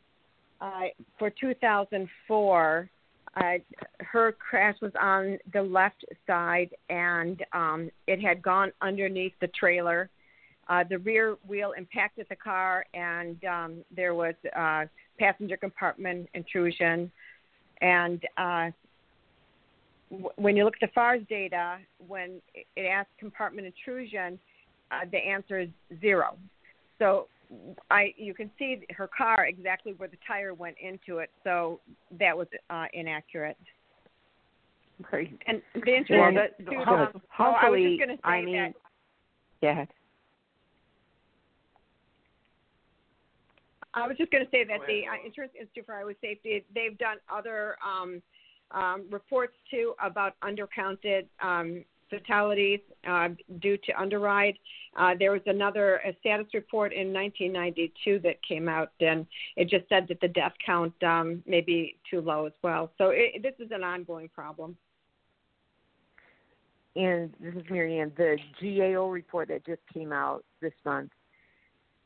for 2004, uh, her crash was on the left side and um, it had gone underneath the trailer. Uh, the rear wheel impacted the car, and um, there was uh, passenger compartment intrusion. And uh, w- when you look at the FARS data, when it asks compartment intrusion, uh, the answer is zero. So I you can see her car exactly where the tire went into it. So that was uh, inaccurate. Great. And the interesting well, too, that, um, oh, I was just going to say I mean, that. Yeah. I was just going to say that the uh, Insurance Institute for Highway Safety they've done other um, um, reports too about undercounted um, fatalities uh, due to underride. Uh, there was another status report in 1992 that came out, and it just said that the death count um, may be too low as well. So it, this is an ongoing problem. And this is Marianne. The GAO report that just came out this month,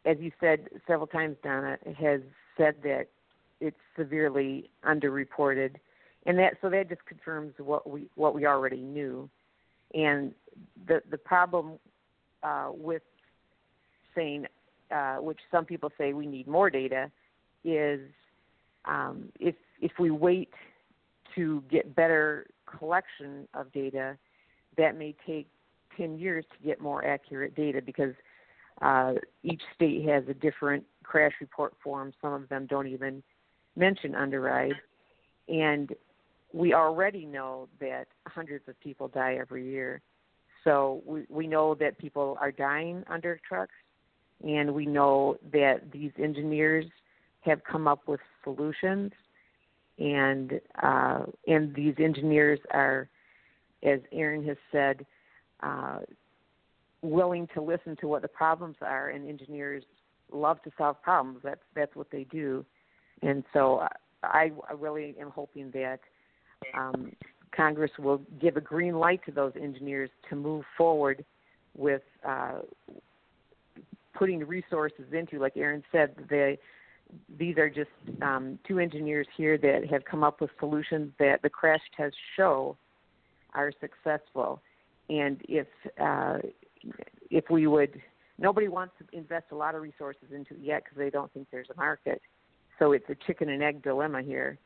as you said several times, Donna, has said that it's severely underreported, and that so that just confirms what we what we already knew. And the the problem uh, with saying, uh, which some people say we need more data, is um, if if we wait to get better collection of data, that may take 10 years to get more accurate data because uh, each state has a different crash report form. Some of them don't even mention underride. And we already know that hundreds of people die every year. So we, we know that people are dying under trucks, and we know that these engineers have come up with solutions, and uh, and these engineers are, as Aaron has said, uh, willing to listen to what the problems are, and engineers love to solve problems. That's that's what they do, and so I, I really am hoping that um, Congress will give a green light to those engineers to move forward with uh, putting resources into, like Aaron said, the these are just um, two engineers here that have come up with solutions that the crash tests show are successful. And if uh, if we would, nobody wants to invest a lot of resources into it yet because they don't think there's a market. So it's a chicken and egg dilemma here,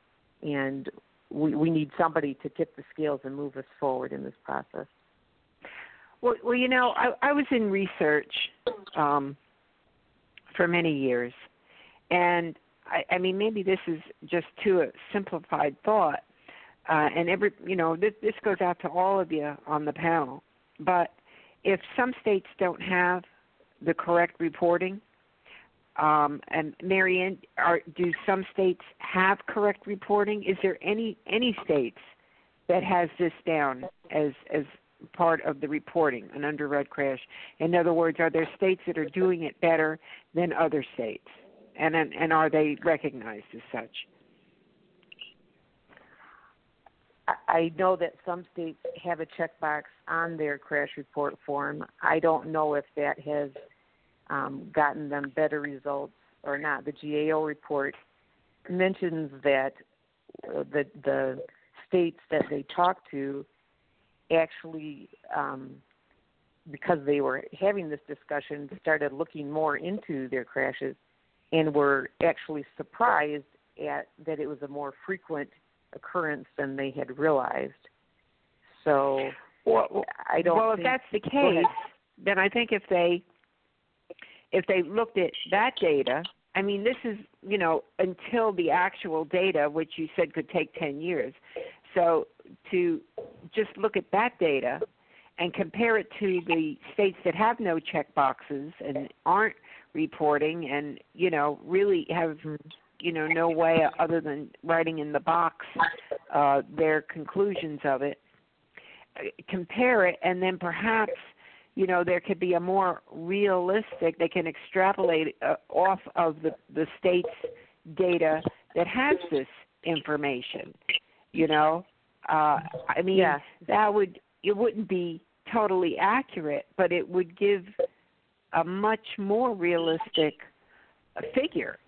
and we we need somebody to tip the scales and move us forward in this process. Well, well, you know, I, I was in research um, for many years, and I, I mean, maybe this is just too a simplified thought, uh, and every you know this, this goes out to all of you on the panel. But if some states don't have the correct reporting, um, and Marianne, are, do some states have correct reporting? Is there any any states that has this down as as part of the reporting, an underride crash? In other words, are there states that are doing it better than other states, and and and are they recognized as such? I know that some states have a checkbox on their crash report form. I don't know if that has um, gotten them better results or not. The GAO report mentions that uh, the the states that they talked to actually, um, because they were having this discussion, started looking more into their crashes and were actually surprised at that it was a more frequent occurrence than they had realized. So well, I don't. Well, if that's the case, then I think if they if they looked at that data, I mean, this is you know until the actual data, which you said could take ten years. So to just look at that data and compare it to the states that have no check boxes and aren't reporting and you know really have you know no way other than writing in the box uh, their conclusions of it. Compare it, and then perhaps you know there could be a more realistic. They can extrapolate uh, off of the the state's data that has this information. You know, uh, I mean Yeah. that would it wouldn't be totally accurate, but it would give a much more realistic uh, figure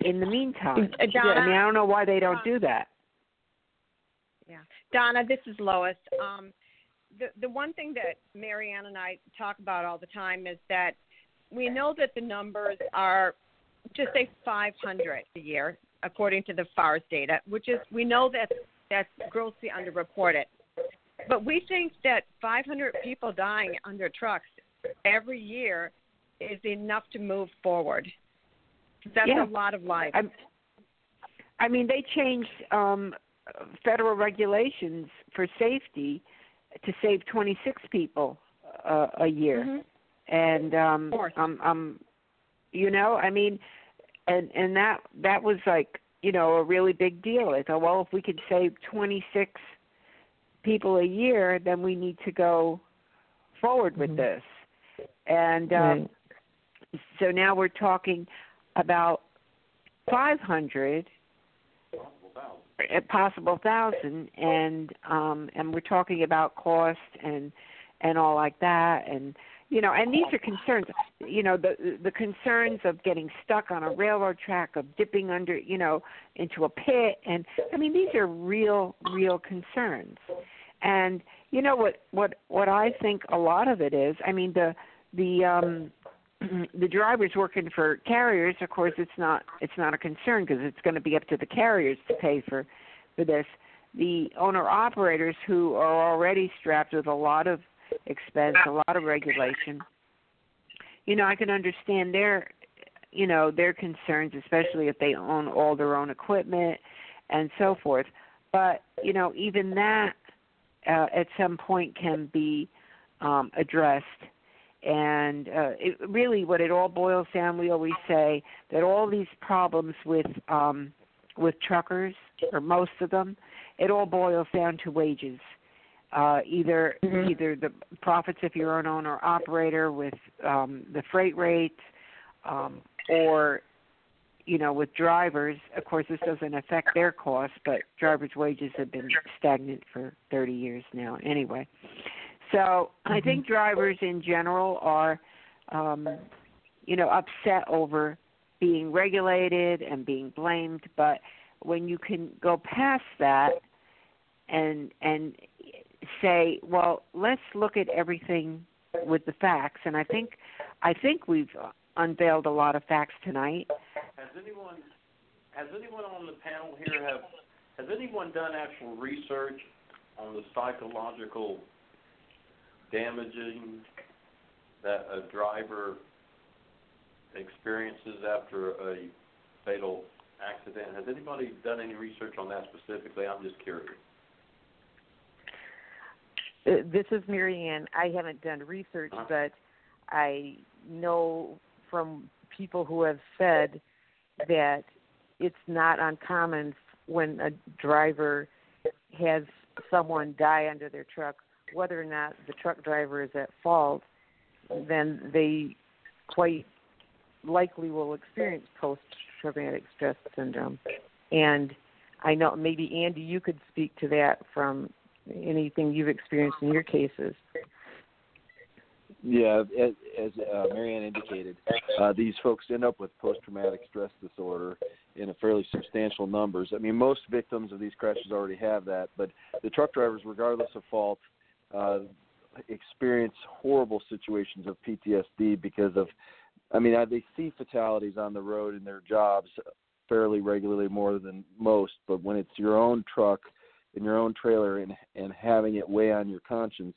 in the meantime. Uh, Donna? I mean, I don't know why they don't do that. Yeah, Donna, this is Lois. Um, the the one thing that Marianne and I talk about all the time is that we know that the numbers are just say 500 a year, according to the FARS data, which is we know that that's grossly underreported. But we think that 500 people dying under trucks every year is enough to move forward. That's Yeah. a lot of lives. I'm, I mean, they changed um, federal regulations for safety to save 26 people uh, a year, Mm-hmm. and um, um, um, you know, I mean, and and that that was like you know a really big deal. I thought, well, if we could save 26 people a year, then we need to go forward with this, and um, so now we're talking about 500 a possible thousand and um and we're talking about cost and and all like that and you know and these are concerns you know the the concerns of getting stuck on a railroad track of dipping under you know into a pit and i mean these are real real concerns. And you know what what what i think a lot of it is i mean the the um the drivers working for carriers. Of course it's not it's not a concern because it's going to be up to the carriers to pay for for this. The owner operators who are already strapped with a lot of expense a lot of regulation you know i can understand their you know their concerns especially if they own all their own equipment and so forth. But you know even that uh, at some point can be um addressed and uh, it, really what it all boils down we always say that all these problems with um with truckers or most of them it all boils down to wages. Uh either either the profits if you're an owner operator with um the freight rates um or you know with drivers. Of course this doesn't affect their costs but drivers wages have been stagnant for 30 years now anyway so I think drivers in general are, um, you know, upset over being regulated and being blamed, but when you can go past that and and say, well, let's look at everything with the facts, and I think I think we've unveiled a lot of facts tonight. Has anyone has anyone on the panel here have has anyone done actual research on the psychological damaging that a driver experiences after a fatal accident? Has anybody done any research on that specifically? I'm just curious. Uh, This is Marianne. I haven't done research, but I know from people who have said that it's not uncommon when a driver has someone die under their truck, whether or not the truck driver is at fault, then they quite likely will experience post traumatic stress syndrome. And I know maybe Andy, you could speak to that from anything you've experienced in your cases. Yeah, as, as uh, Marianne indicated, uh, these folks end up with post-traumatic stress disorder in a fairly substantial numbers. I mean, most victims of these crashes already have that, but the truck drivers, regardless of fault, uh, experience horrible situations of PTSD because of, I mean, uh, they see fatalities on the road in their jobs fairly regularly, more than most. But when it's your own truck in your own trailer and and having it weigh on your conscience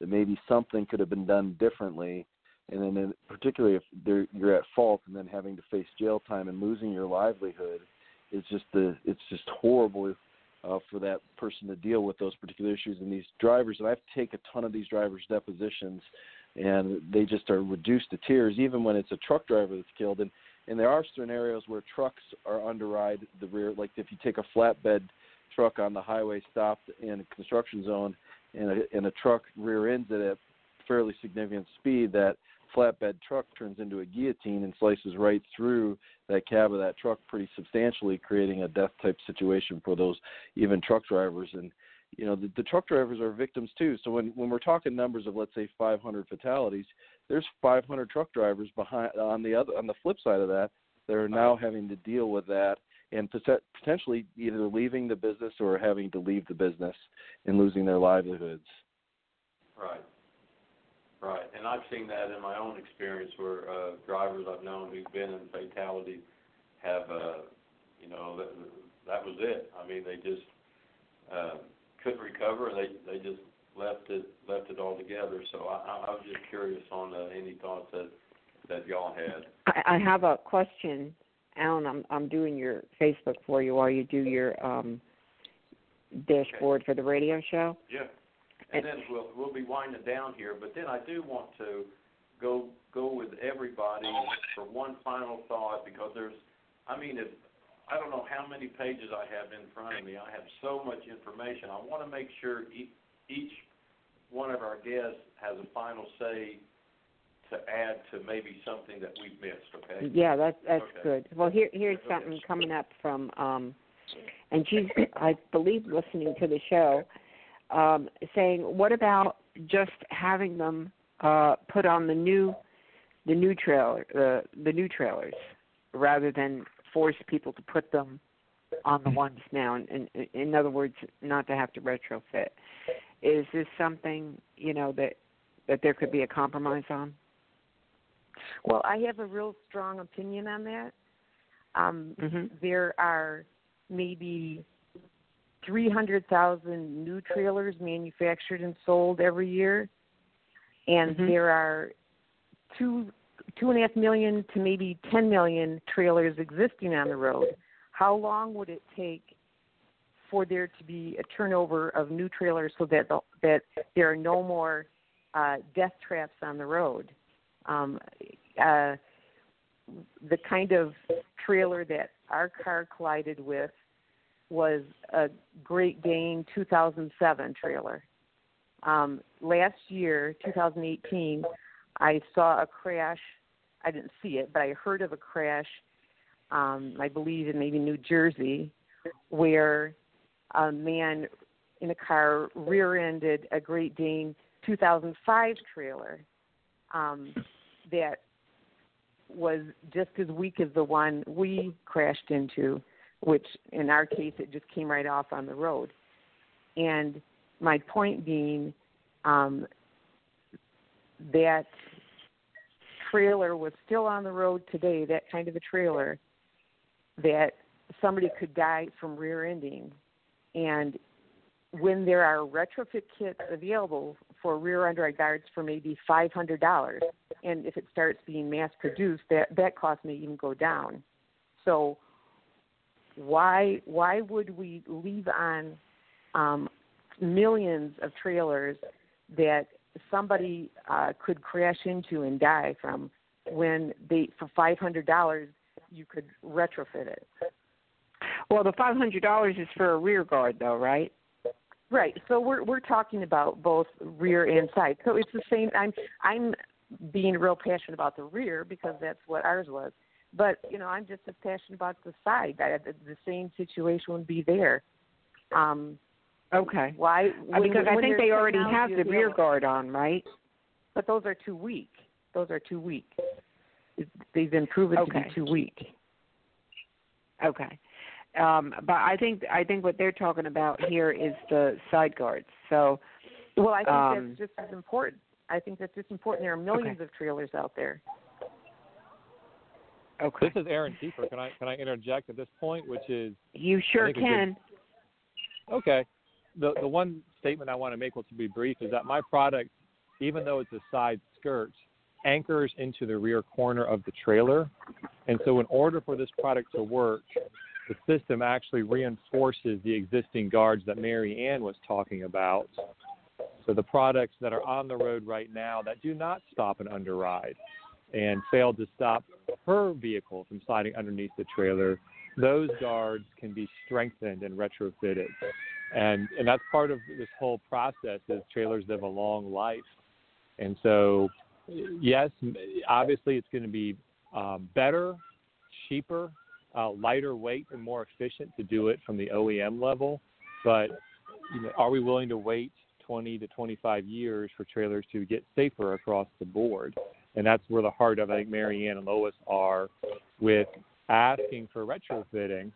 that maybe something could have been done differently and then in, particularly if you're at fault and then having to face jail time and losing your livelihood it's just the it's just horrible uh, for that person to deal with those particular issues. And these drivers and I've a ton of these drivers depositions and they just are reduced to tears even when it's a truck driver that's killed. And and there are scenarios where trucks are underride the rear like if you take a flatbed truck on the highway stopped in a construction zone and a, and a truck rear ends it at fairly significant speed, that flatbed truck turns into a guillotine and slices right through that cab of that truck pretty substantially, creating a death type situation for those even truck drivers. And you know the, the truck drivers are victims too. So when when we're talking numbers of let's say 500 fatalities, there's 500 truck drivers behind on the other on the flip side of that that are now having to deal with that and potentially either leaving the business or having to leave the business and losing their livelihoods. Right. Right. And I've seen that in my own experience where uh, drivers I've known who've been in fatality have, uh, you know, that, that was it. I mean, they just uh, couldn't recover, and they they just left it left it all together. So I, I was just curious on uh, any thoughts that that y'all had. I, I have a question, Alan. I'm I'm doing your Facebook for you while you do your um dashboard for the radio show. Yeah. And then we'll we'll be winding down here, but then I do want to go go with everybody for one final thought because there's I mean if I don't know how many pages I have in front of me. I have so much information. I want to make sure e- each one of our guests has a final say to add to maybe something that we've missed, okay? Yeah, that's that's Okay. good. Well, here here's something coming up from um and she's I believe listening to the show um saying what about just having them uh put on the new the new trailer the the new trailers rather than force people to put them on the ones now and in, in other words not to have to retrofit is this something you know that that there could be a compromise on Well, I have a real strong opinion on that. Um, Mhm. There are maybe 300,000 new trailers manufactured and sold every year, and Mhm. there are two two and a half million to maybe 10 million trailers existing on the road. How long would it take for there to be a turnover of new trailers so that the, that there are no more uh, death traps on the road? Um, uh, the kind of trailer that our car collided with was a Great Dane 2007 trailer. Um, last year, 2018, I saw a crash. I didn't see it, but I heard of a crash. Um, I believe in maybe New Jersey, where a man in a car rear-ended a Great Dane 2005 trailer um, that was just as weak as the one we crashed into, which in our case it just came right off on the road. And my point being um, that trailer was still on the road today, that kind of a trailer, that somebody could die from rear ending. And when there are retrofit kits available for rear under guards for maybe five hundred dollars, and if it starts being mass produced, that that cost may even go down. So why why would we leave on um, millions of trailers that somebody uh, could crash into and die from when they for five hundred dollars you could retrofit it. Well, the five hundred dollars is for a rear guard, though, right? Right. So we're we're talking about both rear and side. So it's the same. I'm I'm being real passionate about the rear because that's what ours was. But you know, I'm just as passionate about the side. I, the, the same situation would be there. Um, okay. Why? Uh, because when I think they already have the rear guard on, right? But those are too weak. Those are too weak. They've been proven to be too weak. Okay. Um, but I think I think what they're talking about here is the side guards. So, Well, I think um, that's just as important. I think that's just important. There are millions of trailers out there. Okay. This is Aaron Kiefer. Can I can I interject at this point, which is you sure a good- can. Okay. The the one statement I want to make, which will be brief, is that my product, even though it's a side skirt, anchors into the rear corner of the trailer. And so in order for this product to work, the system actually reinforces the existing guards that Marianne was talking about. So the products that are on the road right now that do not stop an underride and failed to stop her vehicle from sliding underneath the trailer, those guards can be strengthened and retrofitted. And and that's part of this whole process is trailers live a long life. And so yes, obviously it's going to be um, better, cheaper, uh, lighter weight, and more efficient to do it from the OEM level. But you know, are we willing to wait 20 to 25 years for trailers to get safer across the board? And that's where the heart of I think Marianne and Lois are with asking for retrofitting.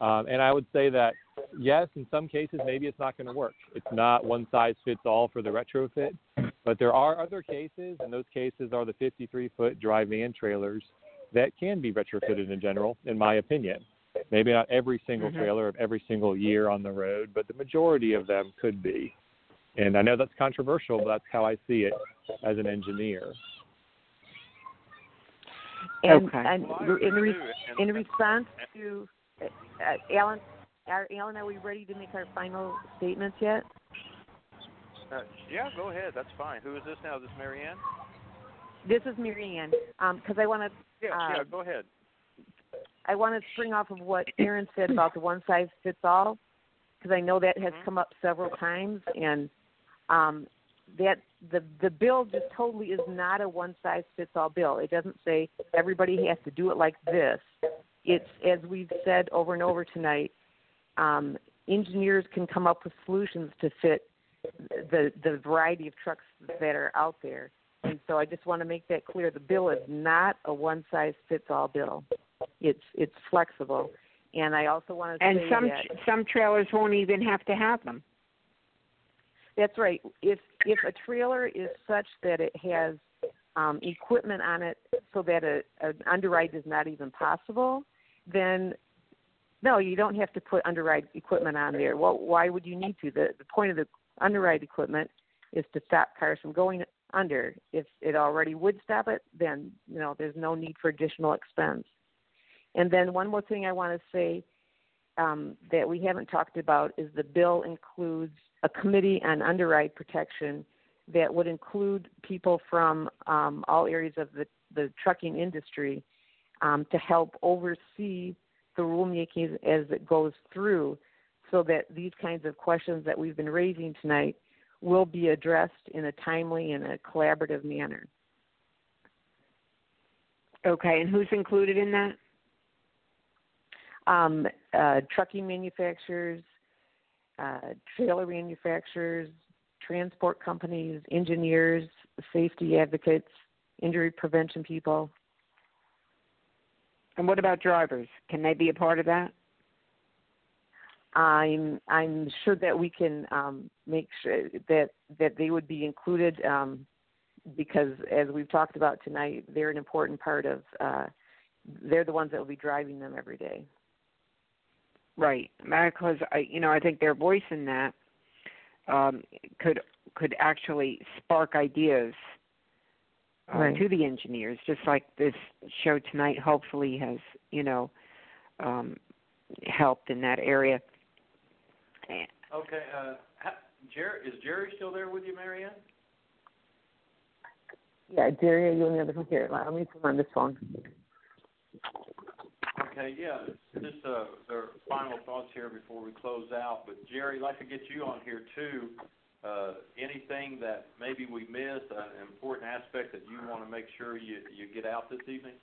Um, and I would say that yes, in some cases maybe it's not going to work. It's not one size fits all for the retrofit, but there are other cases, and those cases are the 53 foot dry van trailers that can be retrofitted in general, in my opinion. Maybe not every single Mhm. trailer of every single year on the road, but the majority of them could be. And I know that's controversial, but that's how I see it as an engineer. And, Okay. and in, re- in response to uh, uh, Alan, are, Alan, are we ready to make our final statements yet? Uh, yeah, go ahead. That's fine. Who is this now? Is this Marianne? This is Marianne. Ann, because I want to. Yeah, uh, yeah, go ahead. I want to spring off of what Aaron said about the one size fits all, because I know that has come up several times, and um, that the the bill just totally is not a one size fits all bill. It doesn't say everybody has to do it like this. It's as we've said over and over tonight. Um, engineers can come up with solutions to fit the the variety of trucks that are out there. And so I just want to make that clear. The bill is not a one size fits all bill. It's it's flexible. And I also want to And some that some trailers won't even have to have them. That's right. If if a trailer is such that it has um, equipment on it so that a, an underride is not even possible, then no, you don't have to put underride equipment on there. Well, why would you need to? The the point of the underride equipment is to stop cars from going under. If it already would stop it, then you know there's no need for additional expense. And then one more thing I want to say um, that we haven't talked about is the bill includes a committee on underride protection that would include people from um, all areas of the, the trucking industry um, to help oversee the rulemaking as it goes through so that these kinds of questions that we've been raising tonight will be addressed in a timely and a collaborative manner. Okay, and who's included in that? um, uh, trucking manufacturers, uh, trailer manufacturers, transport companies, engineers, safety advocates, injury prevention people. And what about drivers? Can they be a part of that? I'm I'm sure that we can um, make sure that that they would be included um, because as we've talked about tonight, they're an important part of. Uh, they're the ones that will be driving them every day. Right, because I you know I think their voice in that um, could could actually spark ideas uh, Right. to the engineers, just like this show tonight. Hopefully, has you know um, helped in that area. Okay, uh, ha- Jerry, is Jerry still there with you, Marianne? Yeah, Jerry, are you on the other phone? Here, let me put him on this phone. Okay, yeah, just uh, their final thoughts here before we close out. But Jerry, I'd like to get you on here too. Uh, anything that maybe we missed, an important aspect that you want to make sure you you get out this evening?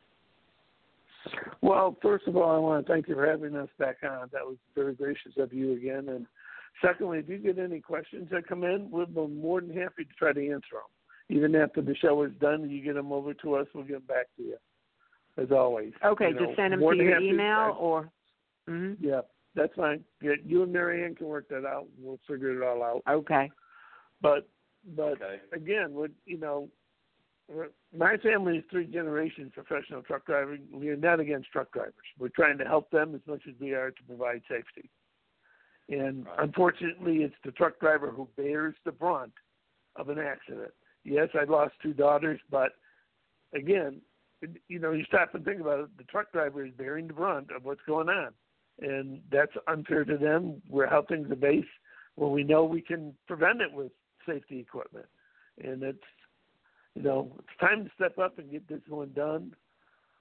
Well, first of all, I want to thank you for having us back on. That was very gracious of you again. And secondly, if you get any questions that come in, we'll be more than happy to try to answer them. Even after the show is done, you get them over to us, we'll get them back to you. As always. Okay, You know, just send them to your happy- email or. hmm Yeah, that's fine. Yeah, you and Marianne can work that out. We'll figure it all out. Okay. But but Okay. again, with you know, my family is three generations professional truck driving. We are not against truck drivers. We're trying to help them as much as we are to provide safety. And unfortunately, it's the truck driver who bears the brunt of an accident. Yes, I lost two daughters, but again, you know, you stop and think about it. The truck driver is bearing the brunt of what's going on, and that's unfair to them. We're helping the base when we know we can prevent it with safety equipment, and it's you know it's time to step up and get this one done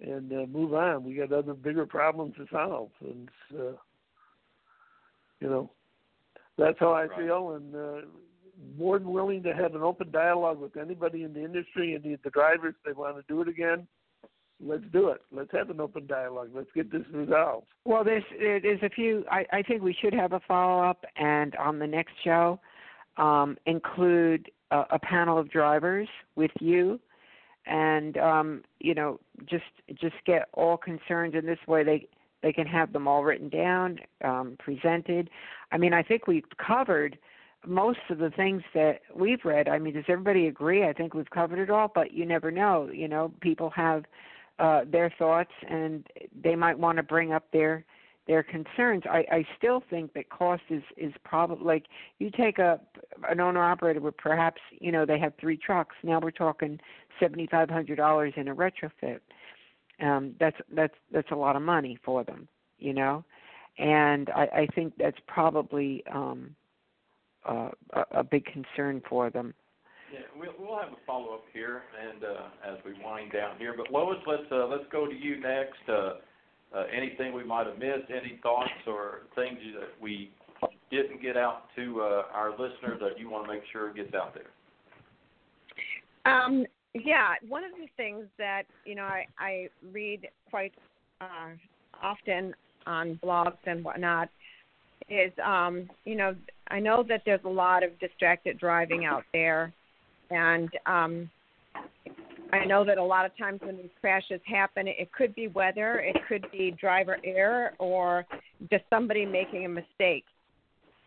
and uh, move on. We got other bigger problems to solve, and uh, you know that's how I feel, and uh, more than willing to have an open dialogue with anybody in the industry and the, the drivers. They want to do it again. Let's do it. Let's have an open dialogue. Let's get this resolved. Well, there's there's a few. I, I think we should have a follow up, and on the next show, um, include a, a panel of drivers with you, and um, you know, just just get all concerns, in this way they they can have them all written down, um, presented. I mean, I think we've covered most of the things that we've read. I mean, does everybody agree? I think we've covered it all, but you never know. You know, people have uh, their thoughts, and they might want to bring up their their concerns. I, I still think that cost is is probably like you take a an owner operator where perhaps you know they have three trucks. Now we're talking seventy five hundred dollars in a retrofit. Um, that's that's that's a lot of money for them, you know, and I, I think that's probably um, uh, a, a big concern for them. Yeah, we'll we'll have a follow up here, and uh, as we wind down here. But Lois, let's uh, let's go to you next. Uh, uh, anything we might have missed? Any thoughts or things that we didn't get out to uh, our listeners that you want to make sure gets out there? Um, yeah, one of the things that you know I, I read quite uh, often on blogs and whatnot is um, you know I know that there's a lot of distracted driving out there, and um, I know that a lot of times when these crashes happen, it could be weather, it could be driver error, or just somebody making a mistake.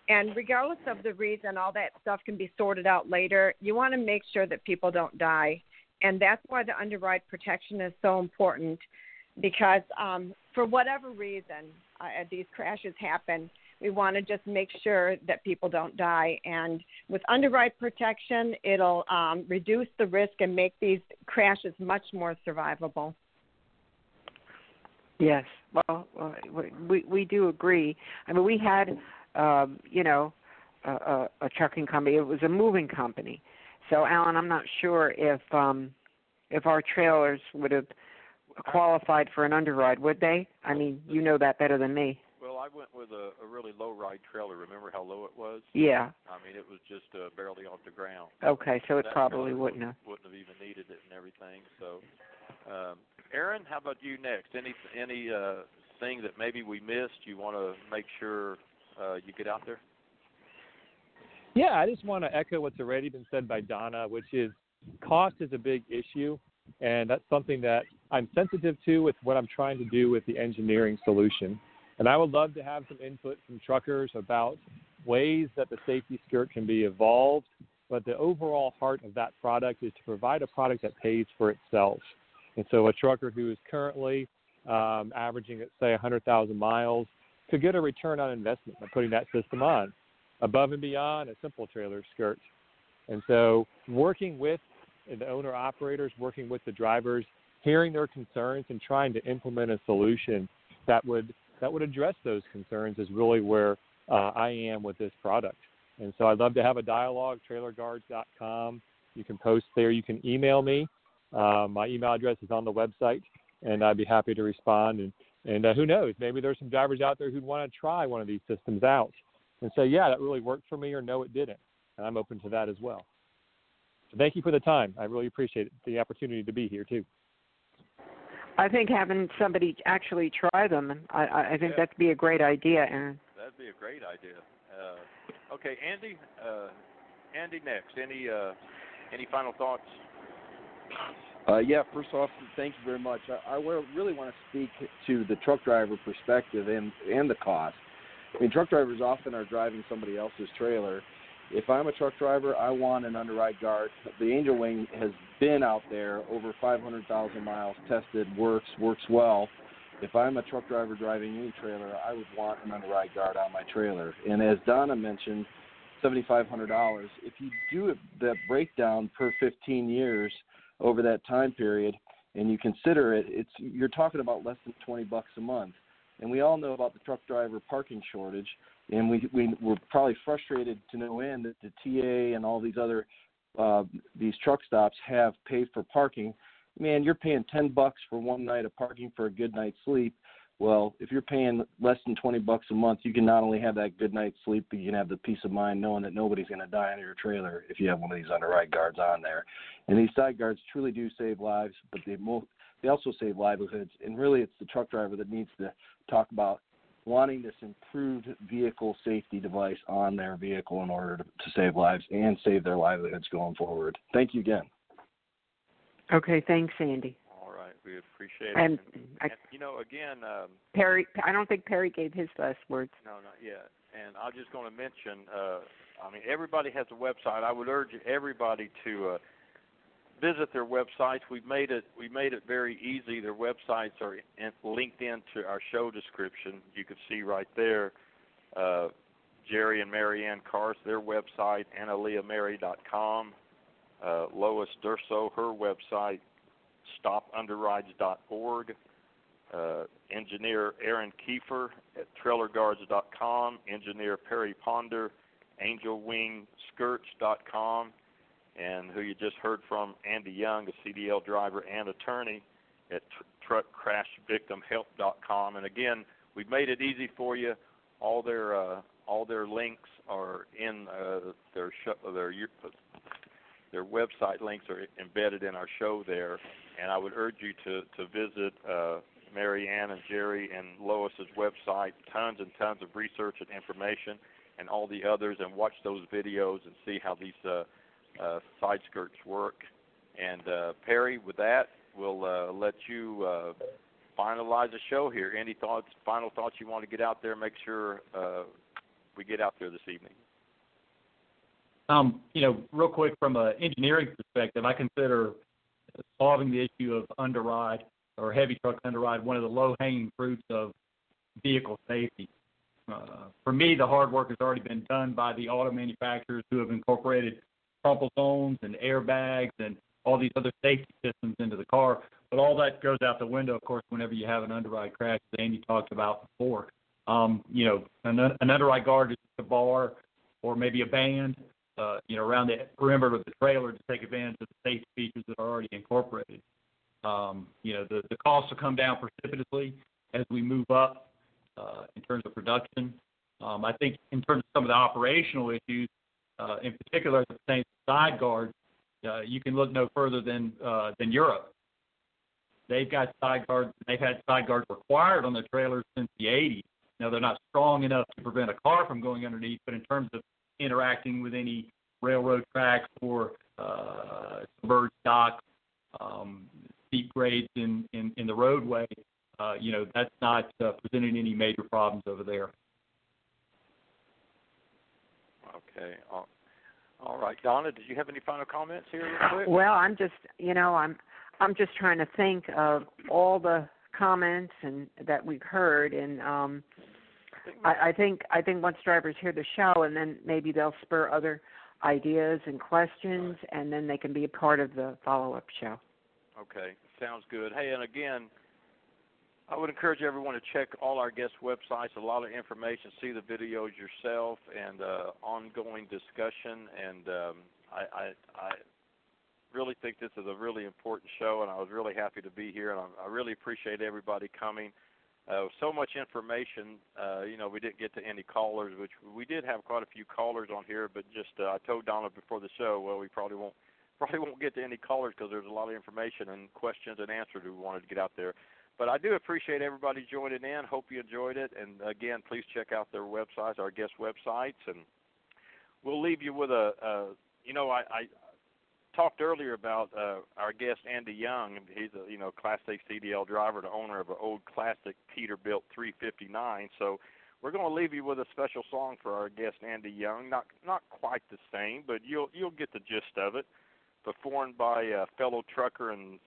And regardless of the reason, all that stuff can be sorted out later. You want to make sure that people don't die. And that's why the underride protection is so important because um, for whatever reason, uh, these crashes happen. We want to just make sure that people don't die. And with underride protection, it'll um, reduce the risk and make these crashes much more survivable. Yes. Well, we we do agree. I mean, we had, um, you know, a, a, a trucking company. It was a moving company. So, Alan, I'm not sure if um, if our trailers would have qualified for an underride, would they? I mean, you know that better than me. Well, I went with a, a really low ride trailer. Remember how low it was? Yeah. I mean, it was just uh, barely off the ground. Okay, so it That probably wouldn't have. Wouldn't have even needed it and everything. So, um, Aaron, how about you next? Any any uh, thing that maybe we missed? You want to make sure uh, you get out there? Yeah, I just want to echo what's already been said by Donna, which is cost is a big issue. and that's something that I'm sensitive to with what I'm trying to do with the engineering solution. And I would love to have some input from truckers about ways that the safety skirt can be evolved. But the overall heart of that product is to provide a product that pays for itself. And so a trucker who is currently um, averaging, let's say, 100,000 miles could get a return on investment by putting that system on, above and beyond a simple trailer skirt. And so working with the owner operators, working with the drivers, hearing their concerns and trying to implement a solution that would that would address those concerns is really where uh, I am with this product. And so I'd love to have a dialogue, trailerguards.com. You can post there. You can email me. Uh, my email address is on the website, and I'd be happy to respond. And, and uh, who knows, maybe there's some drivers out there who'd want to try one of these systems out and say, yeah, that really worked for me, or no, it didn't. And I'm open to that as well. So thank you for the time. I really appreciate it, the opportunity to be here, too. I think having somebody actually try them, I, I think Yeah. that'd be a great idea, Aaron. That'd be a great idea. Uh, okay, Andy. Uh, Andy, next. Any uh, any final thoughts? Uh, yeah, first off, thank you very much. I, I really want to speak to the truck driver perspective and and the cost. I mean, truck drivers often are driving somebody else's trailer. If I'm a truck driver, I want an underride guard. The AngelWing has been out there over 500,000 miles, tested, works, works well. If I'm a truck driver driving any trailer, I would want an underride guard on my trailer. And as Donna mentioned, $7,500. If you do that breakdown per 15 years over that time period, and you consider it, it's you're talking about less than 20 bucks a month. And we all know about the truck driver parking shortage, and we we we're probably frustrated to no end that the TA and all these other uh, these truck stops have paid for parking. Man, you're paying 10 bucks for one night of parking for a good night's sleep. Well, if you're paying less than 20 bucks a month, you can not only have that good night's sleep, but you can have the peace of mind knowing that nobody's going to die on your trailer if you have one of these underride guards on there. And these side guards truly do save lives, but they mo- they also save livelihoods. And really, it's the truck driver that needs to talk about wanting this improved vehicle safety device on their vehicle in order to, to save lives and save their livelihoods going forward. Thank you again. Okay, thanks, Andy. All right, we appreciate it. And I, and, you know, again, um, Perry, I don't think Perry gave his last words. no, not yet. And I'm just going to mention. Uh, I mean, everybody has a website. I would urge everybody to uh, visit their websites. We've made it. We made it very easy. Their websites are in, linked into our show description. You can see right there. Uh, Jerry and Marianne Karth, their website, AnnaleahMary.com. Uh, Lois Durso, her website, StopUnderrides.org. Uh, engineer Aaron Kiefer at TrailerGuards.com. Engineer Perry Ponder, AngelWingSkirts.com. And who you just heard from, Andy Young, a CDL driver and attorney at tr- TruckCrashVictimHelp.com. And again, we've made it easy for you. All their uh, all their links are in uh, their their their website links are embedded in our show there, and I would urge you to to visit uh, Marianne and Jerry and Lois's website. Tons and tons of research and information, and all the others, and watch those videos and see how these uh, uh, side skirts work. And uh, Perry, with that, we'll uh, let you uh, finalize the show here. Any thoughts, final thoughts you want to get out there? Make sure uh, we get out there this evening. Um, you know, real quick from an engineering perspective, I consider solving the issue of underride or heavy truck underride one of the low-hanging fruits of vehicle safety. Uh, for me, the hard work has already been done by the auto manufacturers who have incorporated crumple zones and airbags and all these other safety systems into the car. But all that goes out the window, of course, whenever you have an underride crash, as Andy talked about before. Um, you know, an, an underride guard is a bar or maybe a band, uh, you know, around the perimeter of the trailer to take advantage of the safety features that are already incorporated. Um, you know, the, the costs will come down precipitously as we move up uh, in terms of production. Um, I think in terms of some of the operational issues, uh, in particular pertains to side guards, uh, you can look no further than uh, than Europe. They've got side guards. They've had side guards required on their trailers since the 80s. Now they're not strong enough to prevent a car from going underneath, but in terms of interacting with any railroad tracks or uh, submerged docks, um, grades in, in, in the roadway, uh, you know, that's not uh, presenting any major problems over there. Okay. All, all right, Donna. Did you have any final comments here, real quick? Well, I'm just, you know, I'm, I'm just trying to think of all the comments and that we've heard, and um, I, I think, I think once drivers hear the show, and then maybe they'll spur other ideas and questions, and then they can be a part of the follow-up show. Okay, sounds good. Hey, and again, I would encourage everyone to check all our guest websites. A lot of information. See the videos yourself and uh, ongoing discussion. And um, I, I, I really think this is a really important show, and I was really happy to be here. And I, I really appreciate everybody coming. Uh, so much information. Uh, you know, we didn't get to any callers, which we did have quite a few callers on here. But just uh, I told Donna before the show, well, we probably won't probably won't get to any callers because there's a lot of information and questions and answers we wanted to get out there. But I do appreciate everybody joining in. Hope you enjoyed it. And again, please check out their websites, our guest websites, and we'll leave you with a. a you know, I, I talked earlier about uh, our guest Andy Young. He's a you know Class A CDL driver, the owner of an old classic Peterbilt 359. So we're going to leave you with a special song for our guest Andy Young. Not not quite the same, but you'll you'll get the gist of it. Performed by a fellow trucker and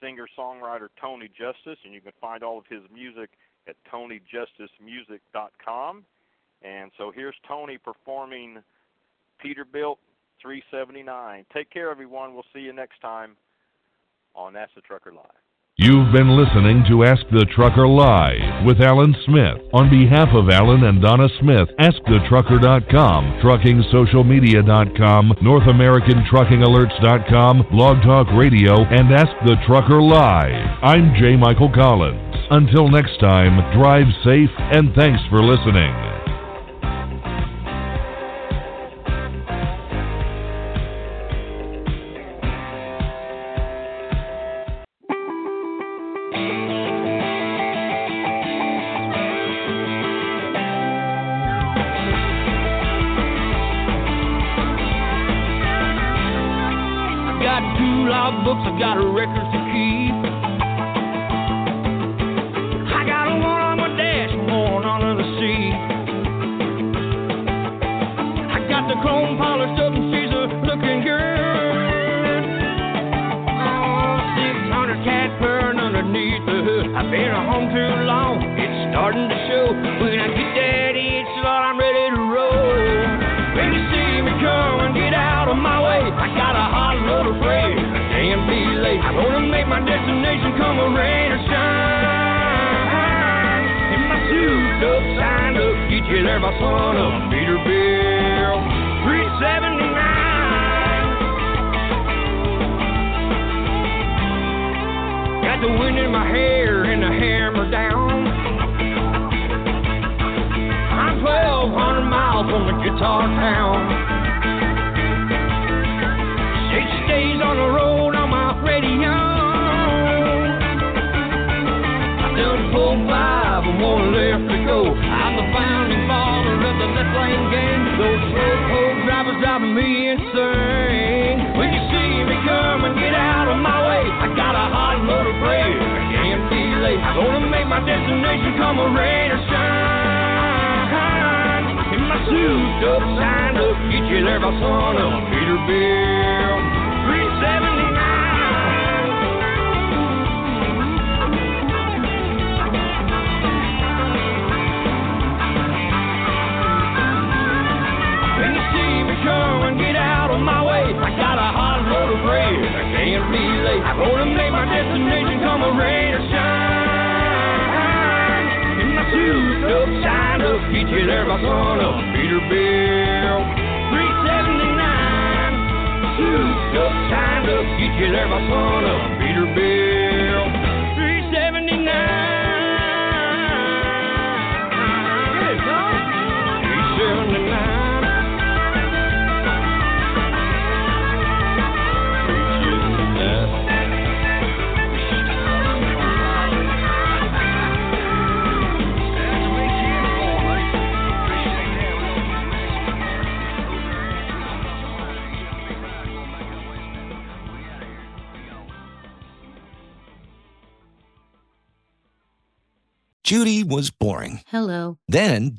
singer songwriter Tony Justice, and you can find all of his music at TonyJusticeMusic.com. And so here's Tony performing Peterbilt 379. Take care, everyone. We'll see you next time on Ask the Trucker Live. You've been listening to Ask the Trucker Live with Alan Smith. On behalf of Alan and Donna Smith, AskTheTrucker.com, TruckingSocialMedia.com, NorthAmericanTruckingAlerts.com, Blog Talk Radio, and Ask the Trucker Live. I'm J. Michael Collins. Until next time, drive safe and thanks for listening.